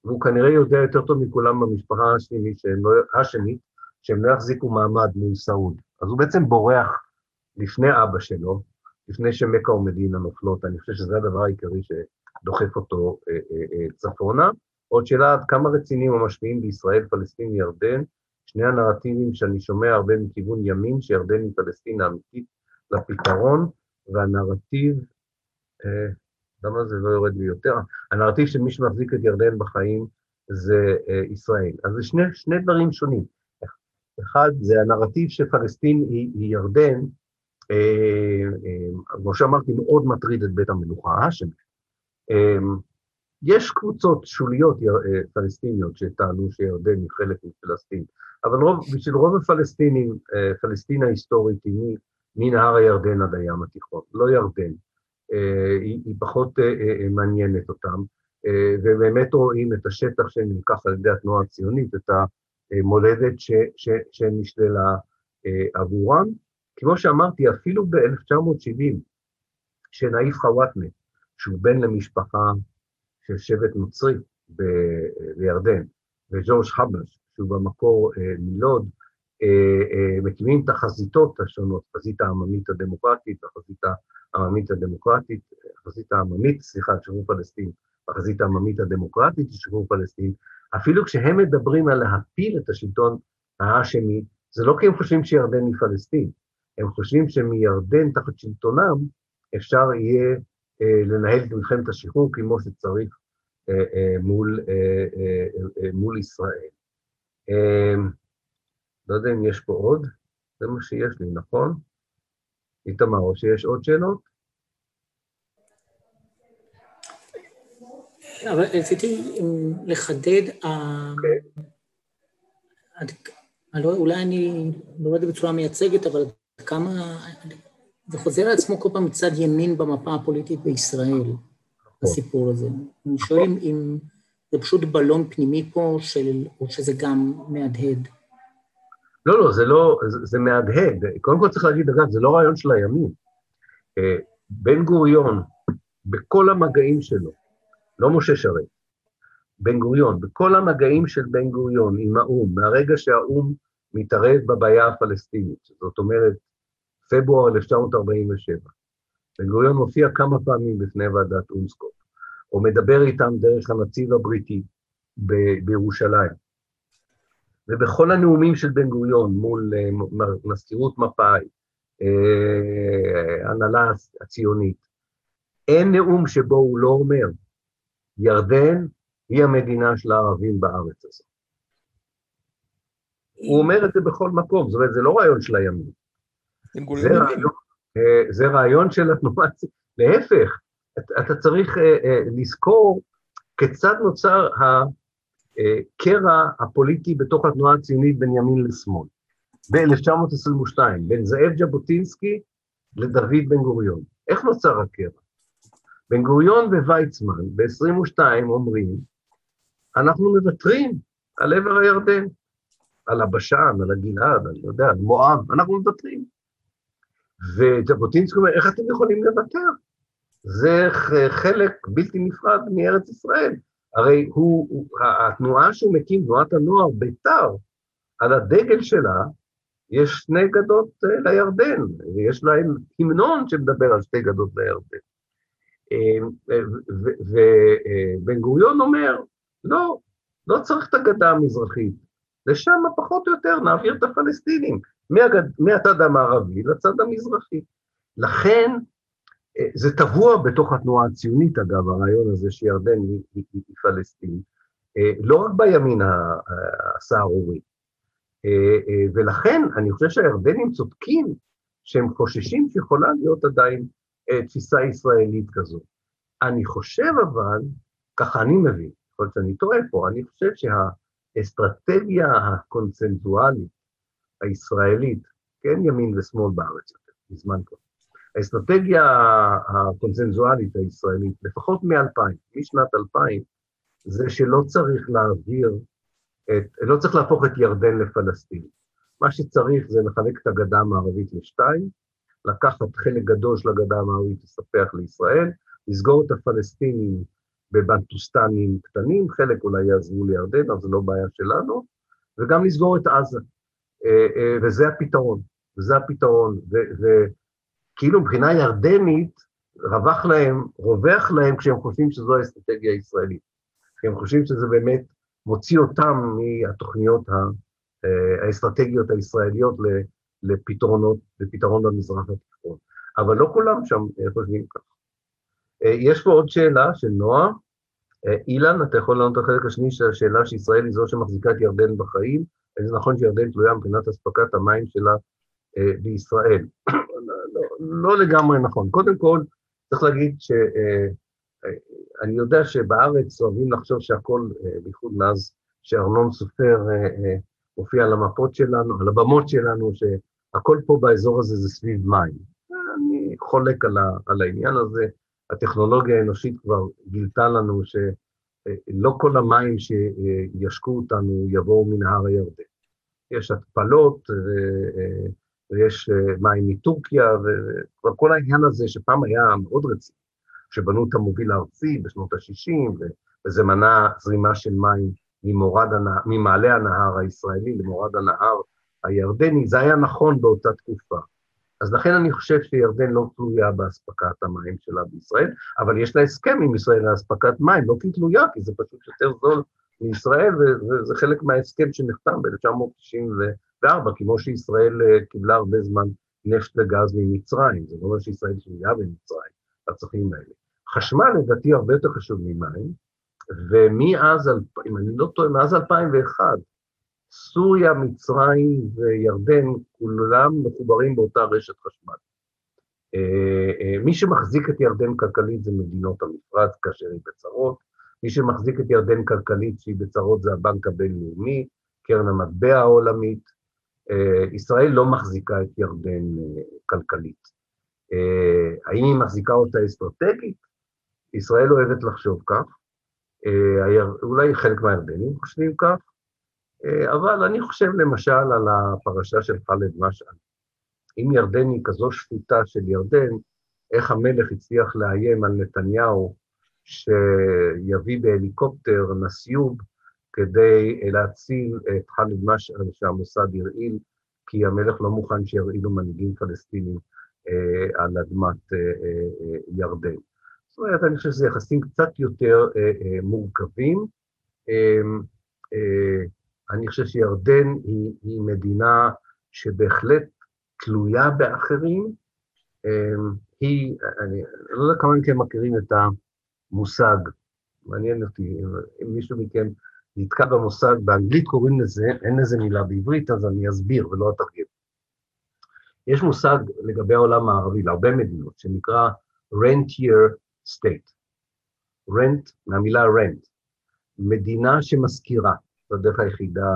והוא כנראה יודע יותר טוב מכולם במשפחה השמית, שהם לא, שהם לא יחזיקו מעמד מול סעוד. אז הוא בעצם בורח לפני אבא שלו, לפני שמכה ומדינה נופלות, אני חושב שזה הדבר העיקרי שדוחף אותו אה, אה, אה, צפונה. עוד שאלה, עד כמה רציניים המשפיעים בישראל, פלסטין, ירדן, שני הנרטיבים שאני שומע הרבה מכיוון ימין, שירדן היא פלסטין האמיתית לפתרון, והנרטיב, אה, למה זה לא יורד לי יותר? הנרטיב של מי שמחזיק את ירדן בחיים זה אה, ישראל. אז זה שני, שני דברים שונים. אחד, זה הנרטיב שפלסטין היא, היא ירדן, אה, אה, כמו שאמרתי, מאוד מטריד את בית המלוכה האשמי. אה, יש קבוצות שוליות פלסטיניות שטענו שירדן היא חלק מפלסטין, אבל רוב, בשביל רוב הפלסטינים, פלסטין ההיסטורית היא מנהר הירדן עד הים התיכון, לא ירדן. היא, היא פחות מעניינת אותם, ובאמת רואים את השטח שנלקח על ידי התנועה הציונית, את המולדת שנשללה עבורם. כמו שאמרתי, אפילו ב-1970, שנאיף חוואטמה, שהוא בן למשפחה של שבט נוצרי בירדן, וג'ורג' חבש, שהוא במקור אה, מלוד, אה, אה, מקימים את החזיתות השונות, חזית העממית הדמוקרטית, החזית העממית הדמוקרטית, החזית העממית, סליחה, שחרור פלסטין, החזית העממית הדמוקרטית שחרור פלסטין, אפילו כשהם מדברים על להפיל את השלטון האשמי, זה לא כי הם חושבים שירדן היא פלסטין, הם חושבים שמירדן תחת שלטונם אפשר יהיה אה, לנהל את מלחמת השחרור כמו שצריך מול, מול ישראל. אה, לא יודע אם יש פה עוד, זה מה שיש לי, נכון? איתמר, או שיש עוד שאלות? אבל רציתי לחדד, אה, אוקיי. אולי אני לא יודע בצורה מייצגת, אבל כמה... זה חוזר על עצמו כל פעם מצד ימין במפה הפוליטית בישראל, הסיפור הזה. אני שואל אם, אם זה פשוט בלון פנימי פה, של, או שזה גם מהדהד. לא, לא, זה לא, זה, זה מהדהד. קודם כל צריך להגיד, אגב, זה לא רעיון של הימין. אה, בן גוריון, בכל המגעים שלו, לא משה שרת, בן גוריון, בכל המגעים של בן גוריון עם האו"ם, מהרגע שהאו"ם מתערב בבעיה הפלסטינית, זאת אומרת, פברואר 1947. בן גוריון מופיע כמה פעמים בפני ועדת אונסקופ, או מדבר איתם דרך הנציב הבריטי ב- בירושלים. ובכל הנאומים של בן גוריון מול uh, מזכירות מפא"י, ההנהלה uh, הציונית, אין נאום שבו הוא לא אומר, ירדן היא המדינה של הערבים בארץ הזאת. הוא אומר את זה בכל מקום, זאת אומרת, זה לא רעיון של הימין. זה רעיון, אה, זה רעיון של התנועה, להפך, אתה צריך לזכור כיצד נוצר הקרע הפוליטי בתוך התנועה הציונית בין ימין לשמאל. ב-1922, בין זאב ז'בוטינסקי לדוד בן גוריון. איך נוצר הקרע? בן גוריון וויצמן ב-22 אומרים, אנחנו מוותרים על עבר הירדן, על הבשן, על הגלעד, אני יודע, על מואב, אנחנו מוותרים. וז'בוטינסקי אומר, איך אתם יכולים לוותר? זה חלק בלתי נפרד מארץ ישראל. הרי הוא, הוא, התנועה שהוא מקים, תנועת הנוער, בית"ר, על הדגל שלה, יש שני גדות אה, לירדן, ויש להם המנון שמדבר על שתי גדות לירדן. אה, ובן גוריון אומר, לא, לא צריך את הגדה המזרחית, לשם פחות או יותר נעביר את הפלסטינים. מהצד המערבי לצד המזרחי. לכן, אה, זה טבוע בתוך התנועה הציונית, אגב, הרעיון הזה שירדן היא, היא, היא פלסטין, לא רק בימין הסהרורי, אה, אה, ולכן אני חושב שהירדנים צודקים שהם חוששים שיכולה להיות עדיין אה, תפיסה ישראלית כזו. אני חושב אבל, ככה אני מבין, יכול להיות שאני טועה פה, אני חושב שהאסטרטגיה הקונצנזואלית הישראלית, כן ימין ושמאל בארץ יותר, מזמן האסטרטגיה הקונצנזואלית הישראלית, לפחות מ-2000, משנת 2000, זה שלא צריך להעביר את, לא צריך להפוך את ירדן לפלסטין. מה שצריך זה לחלק את הגדה המערבית לשתיים, לקחת חלק גדול של הגדה המערבית לספח לישראל, לסגור את הפלסטינים בבנטוסטנים קטנים, חלק אולי יעזבו לירדן, אבל זו לא בעיה שלנו, וגם לסגור את עזה. אה, אה, וזה הפתרון, וזה הפתרון. וכאילו מבחינה ירדנית, רווח להם, רווח להם כשהם חושבים שזו האסטרטגיה הישראלית. כי הם חושבים שזה באמת מוציא אותם מהתוכניות אה, האסטרטגיות הישראליות לפתרונות, לפתרון במזרח התיכון. אבל לא כולם שם אה, חושבים כך. אה, יש פה עוד שאלה של נועה. אילן, אתה יכול לענות את החלק השני של השאלה שישראל היא זו שמחזיקה את ירדן בחיים, זה נכון שירדן תלויה מבחינת אספקת המים שלה בישראל. לא, לא לגמרי נכון. קודם כל, צריך להגיד ש... אני יודע שבארץ אוהבים לחשוב שהכל, אה, בייחוד מאז שארנון סופר אה, אה, הופיע על המפות שלנו, על הבמות שלנו, שהכל פה באזור הזה זה סביב מים. אני חולק על, על העניין הזה. הטכנולוגיה האנושית כבר גילתה לנו שלא כל המים שישקו אותנו יבואו מנהר הירדן. יש התפלות, ויש מים מטורקיה, וכבר כל העניין הזה שפעם היה מאוד רציני. שבנו את המוביל הארצי בשנות ה-60, וזה מנע זרימה של מים ממורד הנהר, ממעלה הנהר הישראלי למורד הנהר הירדני, זה היה נכון באותה תקופה. אז לכן אני חושב שירדן לא תלויה באספקת המים שלה בישראל, אבל יש לה הסכם עם ישראל לאספקת מים, לא כי תלויה, כי זה פשוט יותר זול מישראל, וזה חלק מההסכם שנחתם ב-1994, כמו שישראל אה, קיבלה הרבה זמן נפט וגז ממצרים, זה לא אומר שישראל תלויה במצרים, בצרכים האלה. חשמל לדעתי הרבה יותר חשוב ממים, ומאז, אם אני לא טועה, מאז 2001, סוריה, מצרים וירדן, כולם מחוברים באותה רשת חשמל. אה, אה, מי שמחזיק את ירדן כלכלית זה מדינות המפרץ כאשר היא בצרות, מי שמחזיק את ירדן כלכלית שהיא בצרות זה הבנק הבינלאומי, קרן המטבע העולמית. אה, ישראל לא מחזיקה את ירדן כלכלית. האם היא מחזיקה אותה אסטרטגית? ישראל אוהבת לחשוב כך, אה, אולי חלק מהירדנים חושבים כך, אה, אבל אני חושב למשל על הפרשה של ח'אלד משעל. אם ירדן היא כזו שפוטה של ירדן, איך המלך הצליח לאיים על נתניהו שיביא בהליקופטר נסיוב כדי להציל את ח'אלד משעל שהמוסד הרעיל, כי המלך לא מוכן שירעילו מנהיגים פלסטינים אה, על אדמת אה, אה, ירדן. זאת אומרת, אני חושב שזה יחסים קצת יותר אה, אה, מורכבים. אה, אה, אני חושב שירדן היא, היא מדינה שבהחלט תלויה באחרים. אה, היא, אני לא יודע כמה מכם מכירים את המושג, מעניין אותי, אם מישהו מכם נתקע במושג, באנגלית קוראים לזה, אין לזה מילה בעברית, אז אני אסביר ולא אתרגם. יש מושג לגבי העולם הערבי, להרבה מדינות, שנקרא rentier state. rent, מהמילה rent, מדינה שמשכירה, זו הדרך היחידה,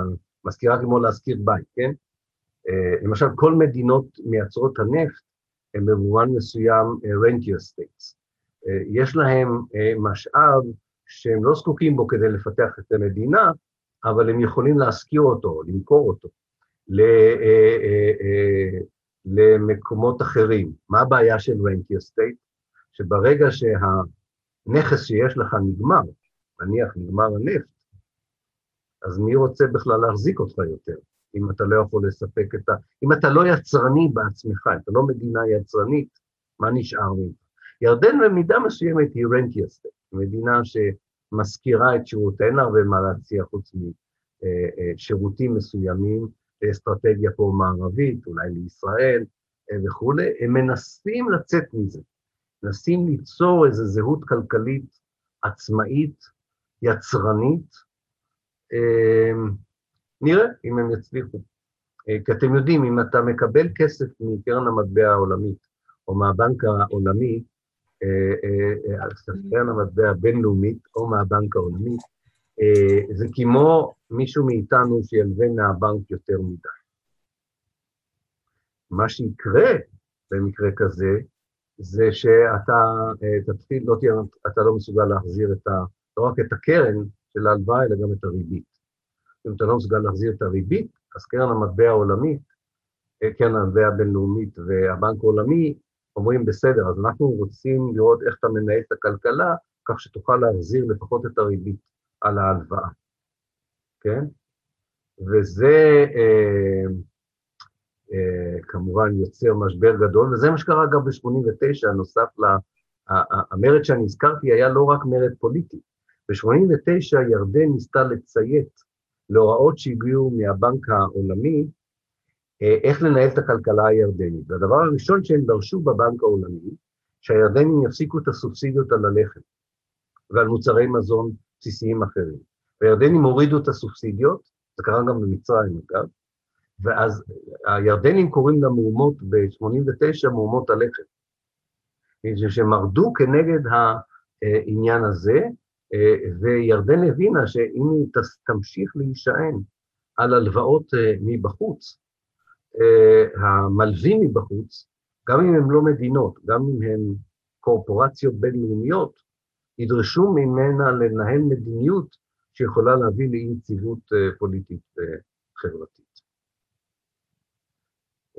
משכירה כמו להשכיר בית, כן? Uh, למשל, כל מדינות מייצרות הנפט הן במובן מסוים uh, rentier states. Uh, יש להם משאב שהם לא זקוקים בו כדי לפתח את המדינה, אבל הם יכולים להשכיר אותו, למכור אותו למקומות אחרים. מה הבעיה של רנטי אסטייט? שברגע שהנכס שיש לך נגמר, נניח נגמר הנפט, אז מי רוצה בכלל להחזיק אותך יותר, אם אתה לא יכול לספק את ה... אם אתה לא יצרני בעצמך, אתה לא מדינה יצרנית, מה נשאר ממך? ירדן במידה מסוימת היא רנטי אסטייט, מדינה שמשכירה את שירותיה, אין הרבה מה להציע חוץ משירותים מסוימים, לאסטרטגיה פה מערבית, אולי לישראל אה, וכולי, הם מנסים לצאת מזה, מנסים ליצור איזו זהות כלכלית עצמאית, יצרנית, אה, נראה אם הם יצליחו. אה, כי אתם יודעים, אם אתה מקבל כסף מקרן המטבע העולמית, או מהבנק העולמי, קרן המטבע הבינלאומית, או מהבנק העולמי, זה כמו מישהו מאיתנו שילווה מהבנק יותר מדי. מה שיקרה במקרה כזה, זה שאתה אה, תתחיל, לא תהיה, אתה לא מסוגל להחזיר את ה, לא רק את הקרן של ההלוואה, אלא גם את הריבית. אם אתה לא מסוגל להחזיר את הריבית, אז קרן המטבע העולמית, אה, קרן המטבע הבינלאומית והבנק העולמי אומרים, בסדר, אז אנחנו רוצים לראות איך אתה מנהל את הכלכלה, כך שתוכל להחזיר לפחות את הריבית על ההלוואה. כן? וזה אה, אה, כמובן יוצר משבר גדול, וזה מה שקרה גם ב-89, נוסף ל... המרד שאני הזכרתי היה לא רק מרד פוליטי. ב-89 ירדן ניסתה לציית להוראות שהגיעו מהבנק העולמי, איך לנהל את הכלכלה הירדנית. והדבר הראשון שהם דרשו בבנק העולמי, שהירדנים יפסיקו את הסובסידיות על הלחם ועל מוצרי מזון בסיסיים אחרים. והירדנים הורידו את הסובסידיות, זה קרה גם במצרים אגב, ואז הירדנים קוראים למהומות ב-89 מהומות הלחם. שהם מרדו כנגד העניין הזה, וירדן הבינה שאם היא תמשיך להישען על הלוואות מבחוץ, המלווים מבחוץ, גם אם הם לא מדינות, גם אם הם קורפורציות בינלאומיות, ידרשו ממנה לנהל מדיניות שיכולה להביא לאי יציבות אה, פוליטית וחברתית.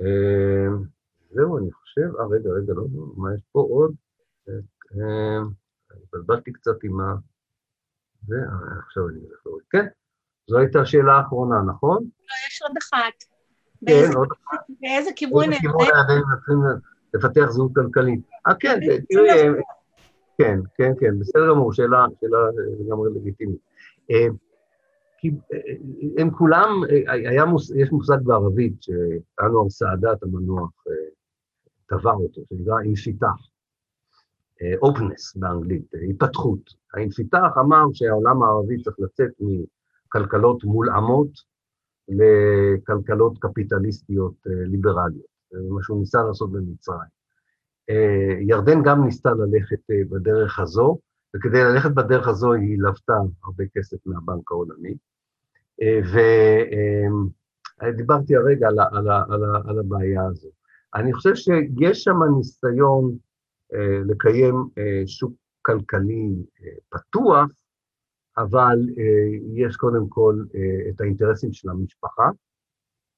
אה, זהו, אני חושב, אה, רגע, רגע, לא, לא, מה יש פה עוד? אה, התבלבלתי קצת עם ה... זה, עכשיו אני הולך להוריד. כן, זו הייתה השאלה האחרונה, נכון? לא, יש עוד אחת. כן. באיזה כיוון... כיוון הירדנים צריכים לפתח זהות כלכלית. אה, כן, תראי, כן, כן, כן, בסדר גמור, שאלה לגמרי לגיטימית. אה, כי אה, הם כולם, אה, היה, מוס, יש מושג בערבית שאנואר סעדת המנוח טבע אותו, שנקרא אינפיתח, אופנס באנגלית, היפתחות. האינפיתח אמר שהעולם הערבי צריך לצאת מכלכלות מולעמות לכלכלות קפיטליסטיות ליברליות, זה מה שהוא ניסה לעשות במצרים. ירדן גם ניסתה ללכת בדרך הזו, וכדי ללכת בדרך הזו היא לוותה הרבה כסף מהבנק העולמי. אה, ודיברתי הרגע על, על, על, על הבעיה הזו. אני חושב שיש שם ניסיון אה, לקיים אה, שוק כלכלי פתוח, אבל יש קודם כל את האינטרסים של המשפחה.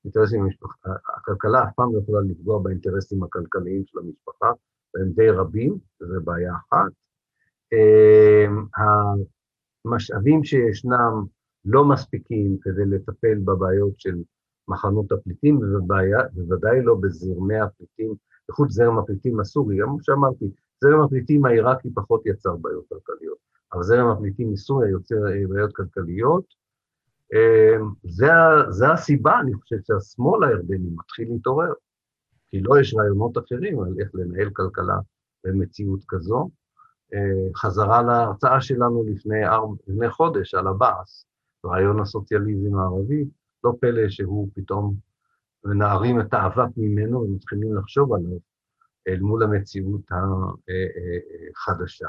אינטרסים המשפחה, הכלכלה אף פעם לא יכולה לפגוע באינטרסים הכלכליים של המשפחה, והם די רבים, וזו בעיה אחת. אמ, המשאבים שישנם לא מספיקים כדי לטפל בבעיות של מחנות הפליטים, ובוודאי לא בזרמי הפליטים, איכות זרם הפליטים הסורי, כמו שאמרתי, זרם הפליטים העיראקי פחות יצר בעיות כלכליות, אבל זרם הפליטים מסוריה יוצר אה, בעיות כלכליות. אמ, זה, זה הסיבה, אני חושב שהשמאל הירדני מתחיל להתעורר, כי לא יש רעיונות אחרים על איך לנהל כלכלה במציאות כזו. אה, חזרה להרצאה שלנו לפני, ארבע, לפני חודש על הבאס, רעיון הסוציאליזם הערבי, לא פלא שהוא פתאום ונערים את האבק ממנו ומתחילים לחשוב עליו אל מול המציאות החדשה.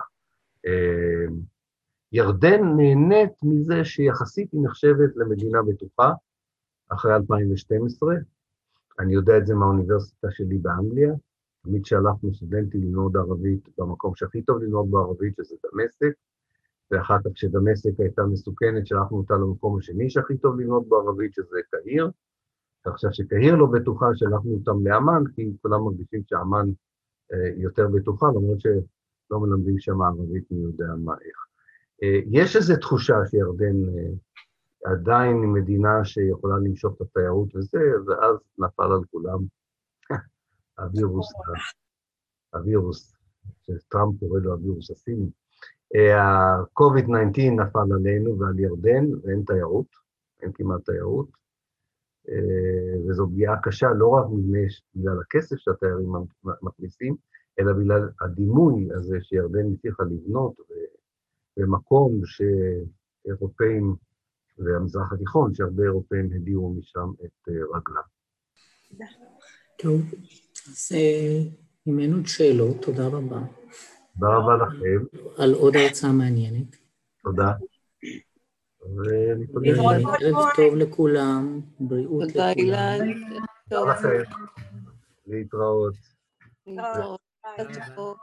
ירדן נהנית מזה שיחסית היא נחשבת למדינה בטוחה אחרי 2012. אני יודע את זה מהאוניברסיטה שלי באנגליה. תמיד שלחנו סטודנטים ללמוד ערבית במקום שהכי טוב ללמוד בערבית, שזה דמשק, ואחר כך כשדמשק הייתה מסוכנת, שלחנו אותה למקום השני שהכי טוב ללמוד בערבית, שזה קהיר. ועכשיו שקהיר לא בטוחה, שלחנו אותם לאמן, כי כולם מרגישים שאמן אה, יותר בטוחה, למרות שלא מלמדים שם ערבית מי יודע מה איך. אה, יש איזו תחושה שירדן אה, עדיין היא מדינה שיכולה למשוך את התיירות וזה, ואז נפל על כולם הווירוס, הווירוס, שטראמפ קורא לו הווירוס הסיני. ה-COVID-19 נפל עלינו ועל ירדן, ואין תיירות, אין כמעט תיירות, וזו פגיעה קשה לא רק בגלל הכסף שהתיירים מכניסים, אלא בגלל הדימוי הזה שירדן הצליחה לבנות, במקום שאירופאים, והמזרח התיכון, שהרבה אירופאים הדירו משם את אה, רגלם. טוב, אז אה, אם אין עוד שאלות, תודה רבה. תודה רבה לכם. על עוד הרצאה מעניינת. תודה. ערב טוב לכולם, בריאות לכולם. תודה, אילן. תודה לכם. להתראות. להתראות.